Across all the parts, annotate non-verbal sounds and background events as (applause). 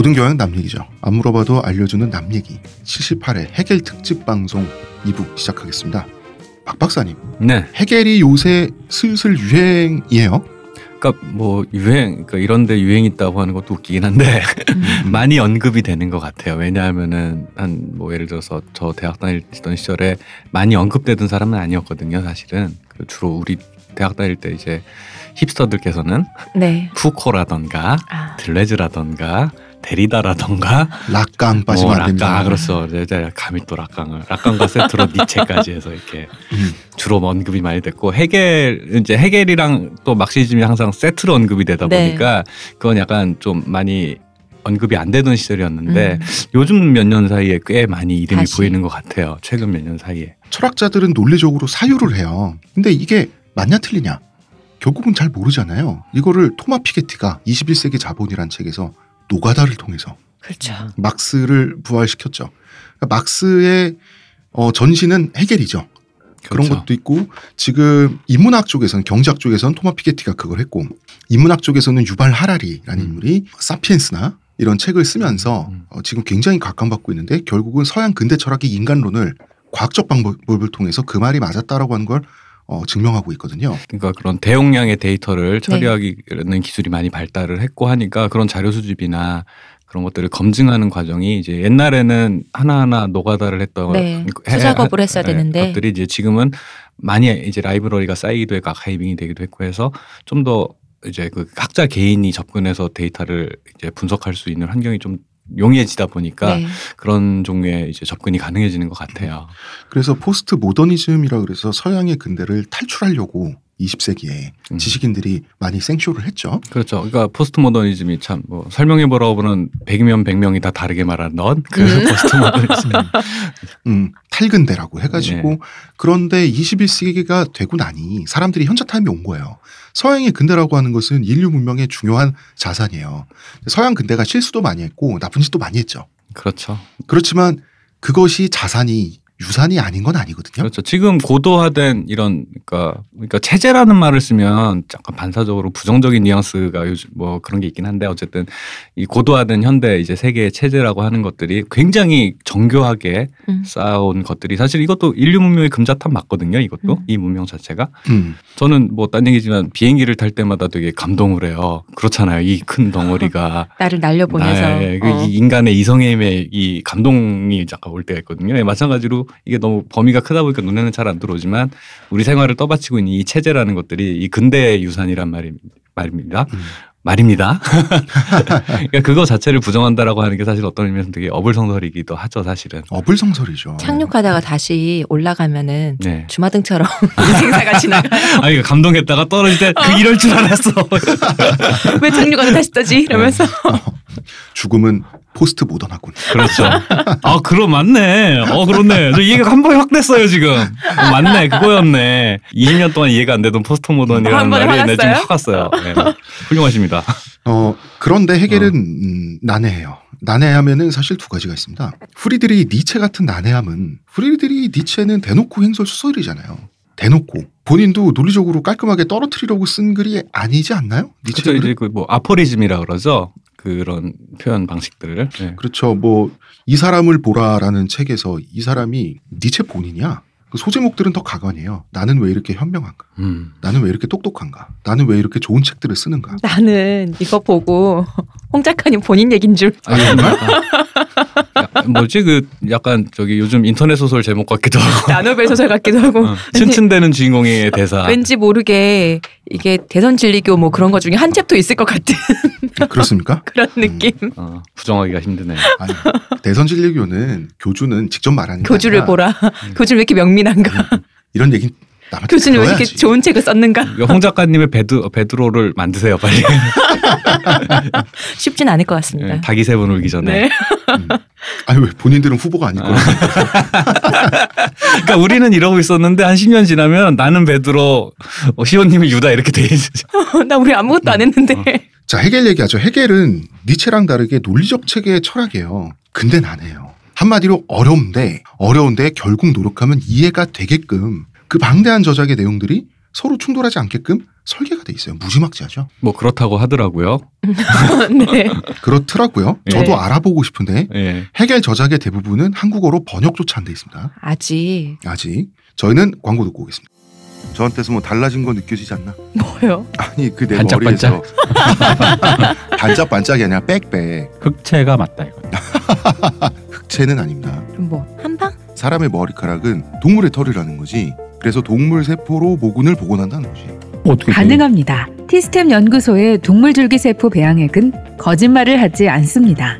모든 교양은 남 얘기죠. 안 물어봐도 알려주는 남 얘기. 78회 해겔 특집 방송 2부 시작하겠습니다. 박 박사님, 네. 해겔이 요새 슬슬 유행이에요. 그러니까 뭐 유행, 그러니까 이런데 유행 있다고 하는 것도 웃기긴 한데 음. (laughs) 많이 언급이 되는 것 같아요. 왜냐하면은 한 뭐 예를 들어서 저 대학 다니던 시절에 많이 언급되던 사람은 아니었거든요. 사실은 그 주로 우리 대학 다닐 때 이제 힙스터들께서는 네. 푸코라던가 아, 들레즈라던가 데리다라던가 (laughs) 락강 빠지면 뭐안 됩니다. 락강 아, 그렇죠. 이제 감히 또 락강을 락강과 세트로 니체까지 해서 이렇게 음. 주로 언급이 많이 됐고 해겔 이제 해겔이랑 또 막시즘이 항상 세트로 언급이 되다 네. 보니까 그건 약간 좀 많이 언급이 안 되던 시절이었는데 음. 요즘 몇 년 사이에 꽤 많이 이름이 다시. 보이는 것 같아요. 최근 몇 년 사이에. 철학자들은 논리적으로 사유를 해요. 근데 이게 맞냐 틀리냐? 결국은 잘 모르잖아요. 이거를 토마 피게티가 21세기 자본이란 책에서 노가다를 통해서 그렇죠. 막스를 부활시켰죠. 그러니까 막스의 어, 전신은 해겔이죠. 그런 그렇죠. 것도 있고 지금 인문학 쪽에서는 경제학 쪽에서는 토마 피게티가 그걸 했고 인문학 쪽에서는 유발 하라리라는 음. 인물이 사피엔스나 이런 책을 쓰면서 음. 어, 지금 굉장히 각광받고 있는데 결국은 서양 근대 철학의 인간론을 과학적 방법을 통해서 그 말이 맞았다라고 하는 걸 어, 증명하고 있거든요. 그러니까 그런 대용량의 네. 데이터를 처리하기는 기술이 많이 발달을 했고 하니까 그런 자료 수집이나 그런 것들을 검증하는 과정이 이제 옛날에는 하나하나 노가다를 했던 네. 해- 수작업을 했어야 네, 되는데. 것들이 이제 지금은 많이 이제 라이브러리가 쌓이기도 했고 아카이빙이 되기도 했고 해서 좀 더 이제 그 각자 개인이 접근해서 데이터를 이제 분석할 수 있는 환경이 좀 용이해지다 보니까 네. 그런 종류의 이제 접근이 가능해지는 것 같아요. 그래서 포스트 모더니즘이라 그래서 서양의 근대를 탈출하려고 20세기에 음. 지식인들이 많이 생쇼를 했죠. 그렇죠. 그러니까 포스트 모더니즘이 참 뭐 설명해 보라고는 100명 100명이 다 다르게 말하는 그 음. 포스트 모더니즘. (laughs) 음, 탈근대라고 해가지고 네. 그런데 21세기가 되고 나니 사람들이 현자 타임이 온 거예요. 서양의 근대라고 하는 것은 인류 문명의 중요한 자산이에요. 서양 근대가 실수도 많이 했고 나쁜 짓도 많이 했죠. 그렇죠. 그렇지만 그것이 자산이 유산이 아닌 건 아니거든요. 그렇죠. 지금 고도화된 이런 그러니까 그러니까 체제라는 말을 쓰면 약간 반사적으로 부정적인 뉘앙스가 요즘 뭐 그런 게 있긴 한데 어쨌든 이 고도화된 현대 이제 세계의 체제라고 하는 것들이 굉장히 정교하게 음. 쌓아온 것들이 사실 이것도 인류 문명의 금자탑 맞거든요. 이것도 음. 이 문명 자체가 음, 저는 뭐 딴 얘기지만 비행기를 탈 때마다 되게 감동을 해요. 그렇잖아요. 이 큰 덩어리가 (laughs) 나를 날려보내서. 네, 그 어. 이 인간의 이성임의 이 감동이 잠깐 올 때가 있거든요. 예, 마찬가지로 이게 너무 범위가 크다 보니까 눈에는 잘 안 들어오지만 우리 생활을 떠받치고 있는 이 체제라는 것들이 이 근대의 유산이란 말이, 말입니다. 음. 말입니다. (laughs) 그러니까 그거 자체를 부정한다라고 하는 게 사실 어떤 의미에서 되게 어불성설이기도 하죠, 사실은. 어불성설이죠. 착륙하다가 다시 올라가면은 네. 주마등처럼 (laughs) 인생사가 지나가. (laughs) 아니 그 감동했다가 떨어질 때그 이럴 줄 알았어. 왜 착륙하다 다시 뜨지? 이러면서. 죽음은 포스트 모던하군. 그렇죠. (laughs) 아, 그럼 맞네. 어, 그렇네. 저 이해가 한 번에 확 됐어요, 지금. 어, 맞네. 그거였네. 20년 동안 이해가 안 되던 포스트 한 모던이라는 말이 확 왔어요? 네, 지금 확 왔어요. 네. 훌륭하십니다. 어, 그런데 헤겔은 어. 음, 난해해요. 난해하면은 사실 두 가지가 있습니다. 프리드리히 니체 같은 난해함은 프리드리히 니체는 대놓고 횡설수설이잖아요. 대놓고 본인도 논리적으로 깔끔하게 떨어뜨리려고 쓴 글이 아니지 않나요? 니체 그렇죠. 이제 그뭐 아포리즘이라 그러죠. 그런 표현 방식들을. 네. 그렇죠. 뭐 이 사람을 보라라는 책에서 이 사람이 니체 본인이야. 그 소제목들은 더 가관이에요. 나는 왜 이렇게 현명한가? 음. 나는 왜 이렇게 똑똑한가? 나는 왜 이렇게 좋은 책들을 쓰는가? 나는 이거 보고 (laughs) 홍 작가님 본인 얘긴 줄. 아니, 정말? 야, 뭐지 그 약간 저기 요즘 인터넷 소설 제목 같기도 하고 (laughs) 나노벨 소설 같기도 하고. 어, 츤츤대는 주인공의 대사. 왠지 모르게 이게 대선 진리교 뭐 그런 것 중에 한 챕터 있을 것 같은 그렇습니까? (laughs) 그런 느낌. 어, 부정하기가 힘드네. 아니, 대선 진리교는 교주는 직접 말하는 게 교주를 아니라 보라. 교주는 왜 이렇게 명민한가? 이런 얘기 교주는 왜 이렇게. 좋은 책을 썼는가? 홍 작가님의 베드 베드로를 만드세요 빨리. (laughs) 쉽진 않을 것 같습니다. 네, 닭이 세 번 울기 전에. 네. 음. 아니 왜 본인들은 후보가 아닐 거야? 그러니까 우리는 이러고 있었는데 한 10년 지나면 나는 베드로, 어, 시온님이 유다 이렇게 돼 있지. (laughs) 나 우리 아무것도 안 했는데. 어. 자 해겔 얘기하죠. 해겔은 니체랑 다르게 논리적 체계의 철학이에요. 근데 난해요. 한마디로 어려운데 어려운데 결국 노력하면 이해가 되게끔 그 방대한 저작의 내용들이 서로 충돌하지 않게끔 설계가 돼 있어요. 무지막지하죠. 뭐 그렇다고 하더라고요. (laughs) 네. 그렇더라고요. 네. 저도 알아보고 싶은데 예. 해겔 저작의 대부분은 한국어로 번역조차 안 돼 있습니다. 아직 아직 저희는 광고 듣고 오겠습니다. 저한테서 뭐 달라진 거 느껴지지 않나? 뭐요? 아니 그내 반짝반짝. 머리에서 (laughs) 반짝반짝이 아니라 빽빽 흑채가 맞다 이거. (laughs) 흑채는 아닙니다. 그럼 뭐 한방? 사람의 머리카락은 동물의 털이라는 거지. 그래서 동물 세포로 모근을 복원한다는 거지. 어떻게 가능합니다. 티스템 연구소의 동물 줄기 세포 배양액은 거짓말을 하지 않습니다.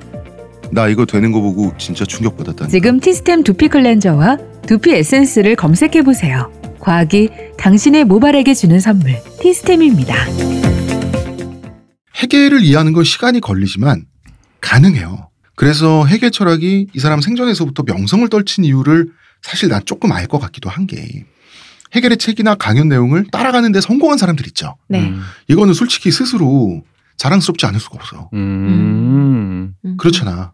나 이거 되는 거 보고 진짜 충격받았다니까. 지금 티스템 두피 클렌저와 두피 에센스를 검색해 보세요. 과학이 당신의 모발에게 주는 선물 티스템입니다. 해겔을 이해하는 건 시간이 걸리지만 가능해요. 그래서 해겔 철학이 이 사람 생전에서부터 명성을 떨친 이유를 사실 난 조금 알 것 같기도 한 게 해겔의 책이나 강연 내용을 따라가는 데 성공한 사람들 있죠. 네. 음. 이거는 솔직히 스스로 자랑스럽지 않을 수가 없어. 음. 음. 그렇잖아.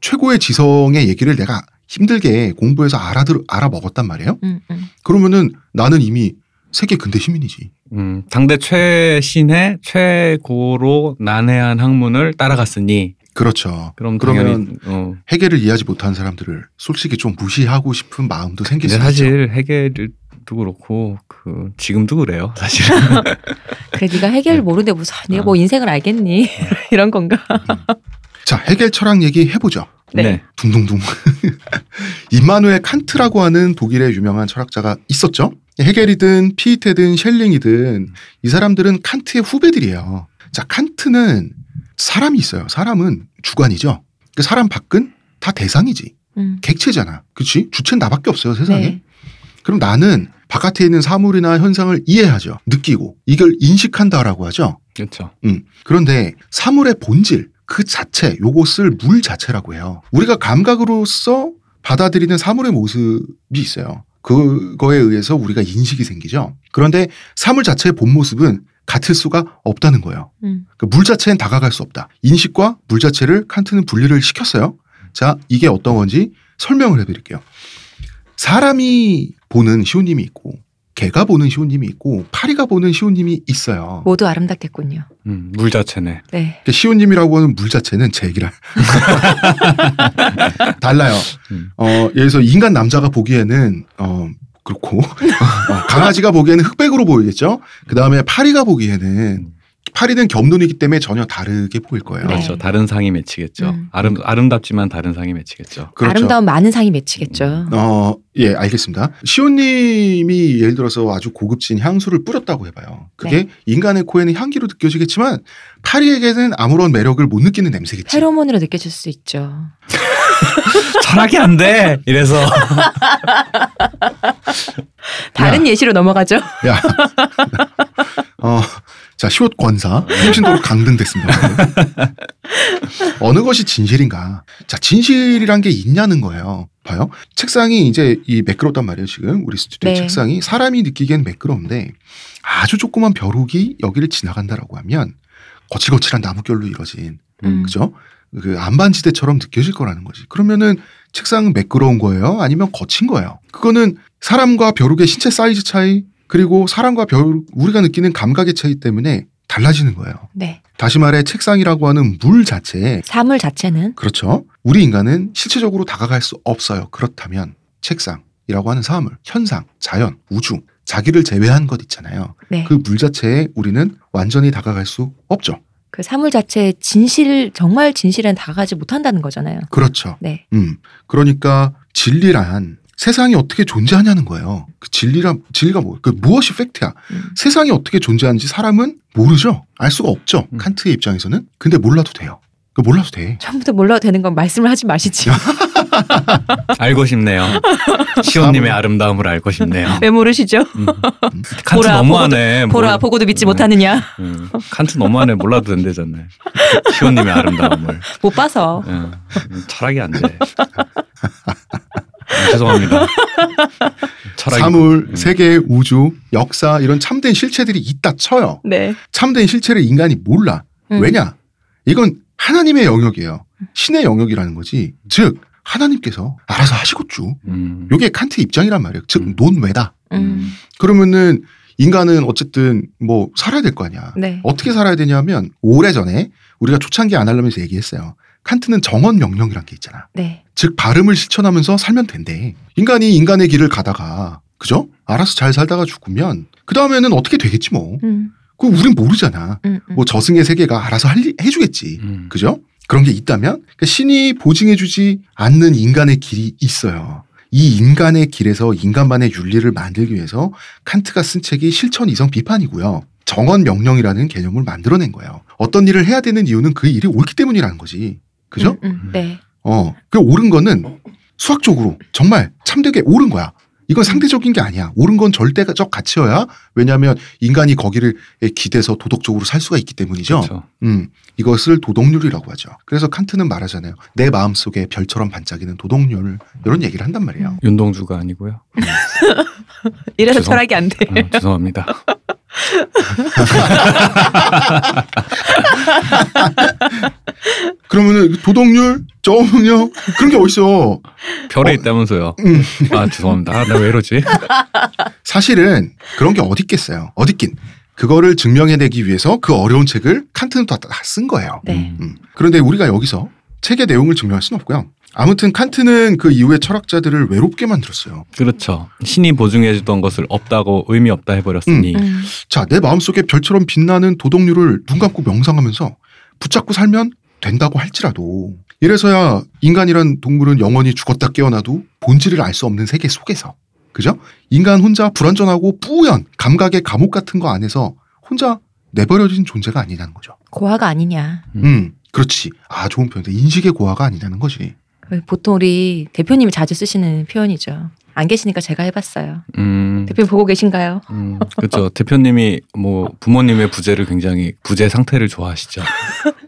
최고의 지성의 얘기를 내가 힘들게 공부해서 알아들 알아먹었단 말이에요. 음, 음. 그러면은 나는 이미 세계 근대 시민이지. 음. 당대 최신의 최고로 난해한 학문을 따라갔으니 그렇죠. 그럼 그러면 당연히 어. 해결을 이해하지 못한 사람들을 솔직히 좀 무시하고 싶은 마음도 생길 수 근데 있죠. 사실 해 결도 그렇고 그 지금도 그래요. 사실. (laughs) 그래 네가 해결 모르는데 무슨 네가 아. 뭐 인생을 알겠니? (laughs) 이런 건가? 자, 해겔 철학 얘기 해보죠. 네. 둥둥둥. (laughs) 임마누엘 칸트라고 하는 독일의 유명한 철학자가 있었죠. 해겔이든 피이테든 셸링이든 이 사람들은 칸트의 후배들이에요. 자, 칸트는 사람이 있어요. 사람은 주관이죠. 그 사람 밖은 다 대상이지. 음. 객체잖아. 그치? 주체는 나밖에 없어요, 세상에. 네. 그럼 나는 바깥에 있는 사물이나 현상을 이해하죠. 느끼고. 이걸 인식한다라고 하죠. 그렇죠. 음. 그런데 사물의 본질, 그 자체, 요것을 물 자체라고 해요. 우리가 감각으로서 받아들이는 사물의 모습이 있어요. 그거에 의해서 우리가 인식이 생기죠. 그런데 사물 자체의 본 모습은 같을 수가 없다는 거예요. 음. 그물 자체엔 다가갈 수 없다. 인식과 물 자체를 칸트는 분리를 시켰어요. 자, 이게 어떤 건지 설명을 해드릴게요. 사람이 보는 시온님이 있고, 개가 보는 시온님이 있고, 파리가 보는 시온님이 있어요. 모두 아름답겠군요. 음, 물 자체네. 네. 시온님이라고 하는 물 자체는 제 얘기랑 (laughs) 달라요. 음. 어, 예를 들어서 인간 남자가 보기에는 어, 그렇고 (laughs) 어, 강아지가 보기에는 흑백으로 보이겠죠. 그 다음에 파리가 보기에는 파리는 겸눈이기 때문에 전혀 다르게 보일 거예요. 네. 그렇죠. 다른 상이 맺히겠죠. 음. 아름 아름답지만 다른 상이 맺히겠죠. 그렇죠. 아름다운 많은 상이 맺히겠죠. 어, 예, 알겠습니다. 시온님이 예를 들어서 아주 고급진 향수를 뿌렸다고 해봐요. 그게 네. 인간의 코에는 향기로 느껴지겠지만 파리에게는 아무런 매력을 못 느끼는 냄새겠지. 페로몬으로 느껴질 수 있죠. (laughs) 철학이 안 돼. 이래서 다른 예시로 넘어가죠. 야. (laughs) 어, 자, 시옷 권사, 통신도로 강등됐습니다. 어느 것이 진실인가? 자, 진실이란 게 있냐는 거예요. 봐요. 책상이 이제 이 매끄럽단 말이에요, 지금. 우리 스튜디오 네. 책상이 사람이 느끼기엔 매끄러운데 아주 조그만 벼룩이 여기를 지나간다라고 하면 거칠거칠한 나무결로 이루어진, 음. 그죠? 그 안반지대처럼 느껴질 거라는 거지. 그러면은 책상은 매끄러운 거예요? 아니면 거친 거예요? 그거는 사람과 벼룩의 신체 사이즈 차이, 그리고 사람과 벼룩, 우리가 느끼는 감각의 차이 때문에 달라지는 거예요. 네. 다시 말해 책상이라고 하는 물 자체에 사물 자체는 그렇죠. 우리 인간은 실체적으로 다가갈 수 없어요. 그렇다면 책상이라고 하는 사물, 현상, 자연, 우주, 자기를 제외한 것 있잖아요. 네. 그 물 자체에 우리는 완전히 다가갈 수 없죠. 그 사물 자체의 진실 정말 진실엔 다가가지 못한다는 거잖아요. 그렇죠. 네. 음. 그러니까 진리란 세상이 어떻게 존재하냐는 거예요. 그 진리란 진리가 뭐? 그 무엇이 팩트야? 음. 세상이 어떻게 존재하는지 사람은 모르죠. 알 수가 없죠. 음. 칸트의 입장에서는. 근데 몰라도 돼요. 그 몰라도 돼. 처음부터 몰라도 되는 건 말씀을 하지 마시지. (laughs) 알고 싶네요. 시온님의 아름다움을 알고 싶네요. 왜 모르시죠? 음. (laughs) 칸트 보라, 너무하네. 보라 몰- 보고도 믿지 네. 못하느냐? 음. 칸트 너무하네. 몰라도 된대잖아요. 시온님의 아름다움을. 못 봐서. 음. 철학이 안 돼. (laughs) 음, 죄송합니다. (laughs) 사물, 음. 세계, 우주, 역사 이런 참된 실체들이 있다 쳐요. 네. 참된 실체를 인간이 몰라. 음. 왜냐? 이건 하나님의 영역이에요. 신의 영역이라는 거지. 즉 하나님께서 알아서 하시겠죠. 음. 요게 칸트 입장이란 말이에요. 즉 음. 논외다. 음. 그러면은 인간은 어쨌든 뭐 살아야 될 거 아니야. 네. 어떻게 살아야 되냐면 오래전에 우리가 초창기 아날람에서 얘기했어요. 칸트는 정언 명령이란 게 있잖아. 네. 즉 발음을 실천하면서 살면 된대. 인간이 인간의 길을 가다가 그죠? 알아서 잘 살다가 죽으면 그 다음에는 어떻게 되겠지 뭐. 음, 그 우린 모르잖아. 음, 음. 뭐 저승의 세계가 알아서 할, 해주겠지. 음. 그죠? 그런 게 있다면 그러니까 신이 보증해주지 않는 인간의 길이 있어요. 이 인간의 길에서 인간만의 윤리를 만들기 위해서 칸트가 쓴 책이 실천 이성 비판이고요. 정언 명령이라는 개념을 만들어낸 거예요. 어떤 일을 해야 되는 이유는 그 일이 옳기 때문이라는 거지. 그죠? 음, 음, 네. 어, 그 옳은 거는 수학적으로 정말 참되게 옳은 거야. 이건 상대적인 게 아니야. 옳은 건 절대적 가치여야. 왜냐하면 인간이 거기를 기대서 도덕적으로 살 수가 있기 때문이죠. 그렇죠. 음, 이것을 도덕률이라고 하죠. 그래서 칸트는 말하잖아요. 내 마음 속에 별처럼 반짝이는 도덕률 이런 얘기를 한단 말이에요. 윤동주가 아니고요. (laughs) 이래서 죄송- 철학이 안 돼. 어, 죄송합니다. (laughs) 그러면은 도덕률, 정력 그런 게 어딨어? 별에 어. 있다면서요. 음, 아 죄송합니다. 아, 나 왜 이러지? (laughs) 사실은 그런 게 어딨겠어요. 어딨긴. 그거를 증명해내기 위해서 그 어려운 책을 칸트는 다 쓴 거예요. 네. 음. 음. 그런데 우리가 여기서 책의 내용을 증명할 수는 없고요. 아무튼 칸트는 그 이후에 철학자들을 외롭게 만들었어요. 그렇죠. 신이 보증해주던 것을 없다고 의미 없다 해버렸으니 음, 자, 내 마음속에 별처럼 빛나는 도덕률을 눈 감고 명상하면서 붙잡고 살면 된다고 할지라도 이래서야 인간이란 동물은 영원히 죽었다 깨어나도 본질을 알 수 없는 세계 속에서 그죠? 인간 혼자 불완전하고 뿌연 감각의 감옥 같은 거 안에서 혼자 내버려진 존재가 아니라는 거죠. 고아가 아니냐. 음, 그렇지. 아, 좋은 표현이다. 인식의 고아가 아니라는 거지. 보통 우리 대표님이 자주 쓰시는 표현이죠. 안 계시니까 제가 해봤어요. 음, 대표님 보고 계신가요? 음, 그렇죠. 대표님이 뭐 부모님의 부재를 굉장히 부재 상태를 좋아하시죠. (laughs)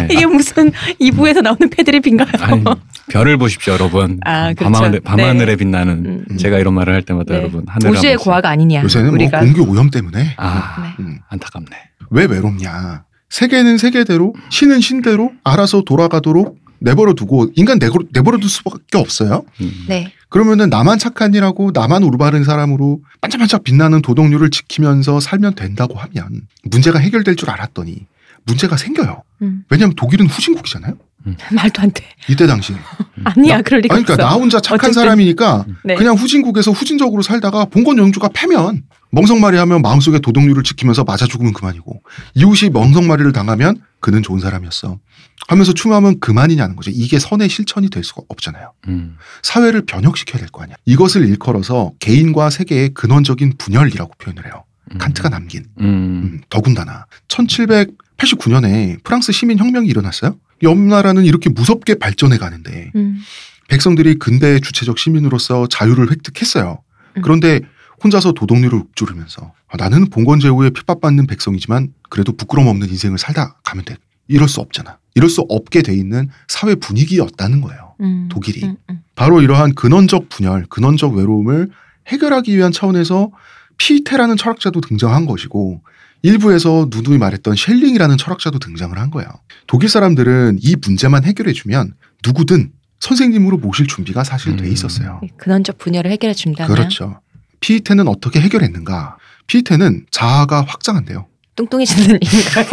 네. 이게 무슨 2부에서 나오는 패드립인가요? 아니, 별을 보십시오, 여러분. 아, 그렇죠. 밤하늘, 밤하늘에 네. 빛나는 음. 제가 이런 말을 할 때마다 네. 여러분 하늘 우주의 고아가 아니냐. 요새는 우리가 뭐 공기 오염 때문에 아 네. 음, 안타깝네. 왜 외롭냐? 세계는 세계대로 신은 신대로 알아서 돌아가도록 내버려 두고 인간 내버려, 내버려 둘 수밖에 없어요. 음. 네. 그러면은 나만 착한 일하고 나만 올바른 사람으로 반짝반짝 빛나는 도덕률을 지키면서 살면 된다고 하면 문제가 해결될 줄 알았더니 문제가 생겨요. 음. 왜냐하면 독일은 후진국이잖아요. (laughs) 말도 안 돼. 이때 당시. (laughs) 아니야, 나- 그럴 리가 아니, 그러니까 없어. 나 혼자 착한 어쨌든. 사람이니까 네. 그냥 후진국에서 후진적으로 살다가 봉건 영주가 패면 멍석마리 하면 마음속에 도덕률을 지키면서 맞아 죽으면 그만이고 이웃이 멍석마리를 당하면 그는 좋은 사람이었어. 하면서 추모하면 그만이냐는 거죠. 이게 선의 실천이 될 수가 없잖아요. 음. 사회를 변혁시켜야 될 거 아니야. 이것을 일컬어서 개인과 세계의 근원적인 분열이라고 표현을 해요. 음. 칸트가 남긴. 음. 음, 더군다나 1789년에 프랑스 시민 혁명이 일어났어요. 옆 나라는 이렇게 무섭게 발전해 가는데 음. 백성들이 근대의 주체적 시민으로서 자유를 획득했어요. 음. 그런데 혼자서 도덕률을 읊조르면서 아, 나는 봉건 제후에 핍박받는 백성이지만 그래도 부끄럼 없는 인생을 살다 가면 돼. 이럴 수 없잖아. 이럴 수 없게 돼 있는 사회 분위기였다는 거예요. 음. 독일이. 음, 음. 바로 이러한 근원적 분열, 근원적 외로움을 해결하기 위한 차원에서 피테라는 철학자도 등장한 것이고 일부에서 누누이 말했던 셸링이라는 철학자도 등장을 한 거예요. 독일 사람들은 이 문제만 해결해주면 누구든 선생님으로 모실 준비가 사실 돼 음. 있었어요. 근원적 분열을 해결해 준다면 그렇죠. 피테는 어떻게 해결했는가? 피테는 자아가 확장한대요. 뚱뚱해지는 일인가요?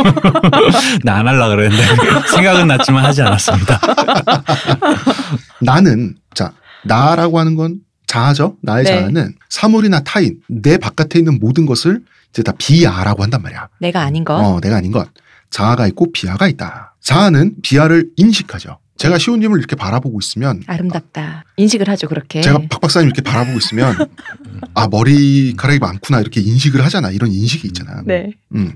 (laughs) 나 안 할라 그랬는데 (laughs) 생각은 났지만 하지 않았습니다. (laughs) 나는 자 나라고 하는 건 자아죠. 나의 네. 자아는 사물이나 타인 내 바깥에 있는 모든 것을 이제 다 비아라고 한단 말이야. 내가 아닌 거. 어, 내가 아닌 것. 자아가 있고 비아가 있다. 자아는 비아를 인식하죠. 제가 시호님을 이렇게 바라보고 있으면 아름답다. 인식을 하죠 그렇게. 제가 박 박사님 이렇게 바라보고 있으면 아 머리카락이 많구나 이렇게 인식을 하잖아. 이런 인식이 있잖아. 네. 음.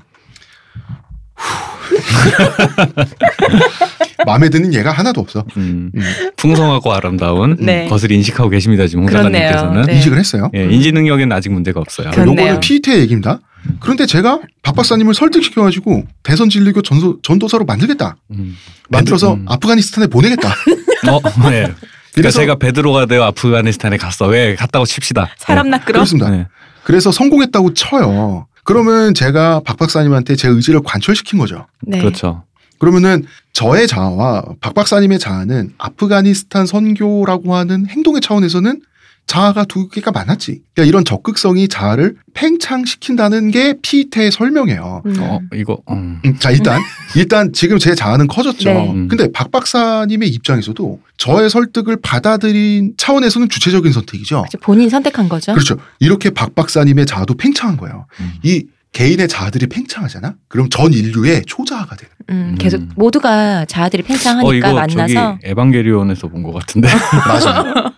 (laughs) 마음에 드는 얘가 하나도 없어. 음. 음. 풍성하고 아름다운 네. 것을 인식하고 계십니다. 지금 홍. 작가님께서는. 네. 인식을 했어요. 예, 인지 능력에는 아직 문제가 없어요. 요거는 피이트의 얘기입니다. 그런데 제가 박 박사님을 설득시켜가지고 대선 진리교 전소, 전도사로 만들겠다. 음. 만들어서 음. 아프가니스탄에 보내겠다. 어, 네. 그러니까 (laughs) 제가 베드로가 되어 아프가니스탄에 갔어. 왜 갔다고 칩시다. 사람 낚으러. 그렇습니다. 네. 그래서 성공했다고 쳐요. 그러면 제가 박 박사님한테 제 의지를 관철시킨 거죠. 네. 그렇죠. 그러면은 저의 자아와 박 박사님의 자아는 아프가니스탄 선교라고 하는 행동의 차원에서는 자아가 두 개가 많았지. 그러니까 이런 적극성이 자아를 팽창시킨다는 게 피테의 설명이에요. 음. 어 이거 음. 음, 자 일단 (laughs) 일단 지금 제 자아는 커졌죠. 네. 음. 근데 박 박사님의 입장에서도 저의 설득을 받아들인 차원에서는 주체적인 선택이죠. 그치, 본인 선택한 거죠. 그렇죠. 이렇게 박 박사님의 자아도 팽창한 거예요. 음. 이 개인의 자아들이 팽창하잖아. 그럼 전 인류의 초자아가 되는. 음, 음. 계속 모두가 자아들이 팽창하니까 어 이거 만나서 저기 에반게리온에서 본 것 같은데. (laughs) 맞아요. (laughs)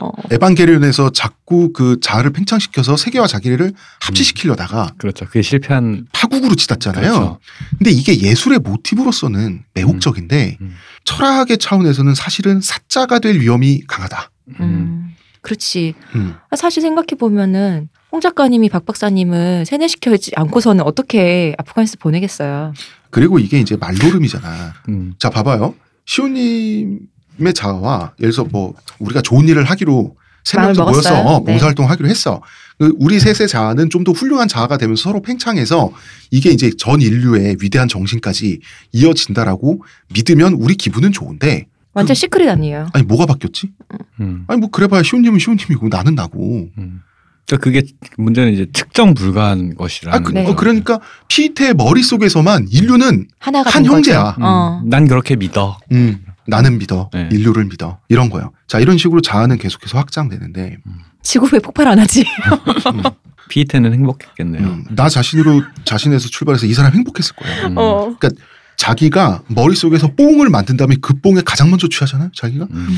어, 에반게리온에서 자꾸 그 자아를 팽창시켜서 세계와 자기를 합치시키려다가 그렇죠. 그게 실패한. 파국으로 치닫잖아요. 그렇죠. 근데 이게 예술의 모티브로서는 매혹적인데 음. 철학의 차원에서는 사실은 사자가 될 위험이 강하다. 음. 음, 그렇지. 음. 사실 생각해 보면은 홍 작가님이 박 박사님을 세뇌시켜지 않고서는 어떻게 아프가니스탄 보내겠어요. 그리고 이게 이제 말노름이잖아. 음. 자, 봐봐요. 시호님의 자아와 예를 들어서 뭐 우리가 좋은 일을 하기로 세 마음을 명이서 모여서 네. 봉사활동 하기로 했어. 그 우리 셋의 자아는 좀 더 훌륭한 자아가 되면서 서로 팽창해서 이게 이제 전 인류의 위대한 정신까지 이어진다라고 믿으면 우리 기분은 좋은데 완전 Secret 아니에요. 아니 뭐가 바뀌었지? 음. 아니 뭐 그래봐야 시호님은 시호님이고 나는 나고. 음. 그러니까 그게 문제는 이제 측정 불가한 것이라는 아, 그, 네. 어, 그러니까 피히테의 머릿속에서만 인류는 하나가 한. 형제야. 음. 어. 난 그렇게 믿어. 음, 나는 믿어. 네. 인류를 믿어. 이런 거예요. 자, 이런 식으로 자아는 계속해서 확장되는데 지구 왜 폭발 안 하지? 음, (laughs) 피히테는 행복했겠네요. 음, 나 자신으로 자신에서 출발해서 이 사람 행복했을 거예요. 음. 어. 자기가 머릿속에서 뽕을 만든 다음에 그 뽕에 가장 먼저 취하잖아요, 자기가. 음.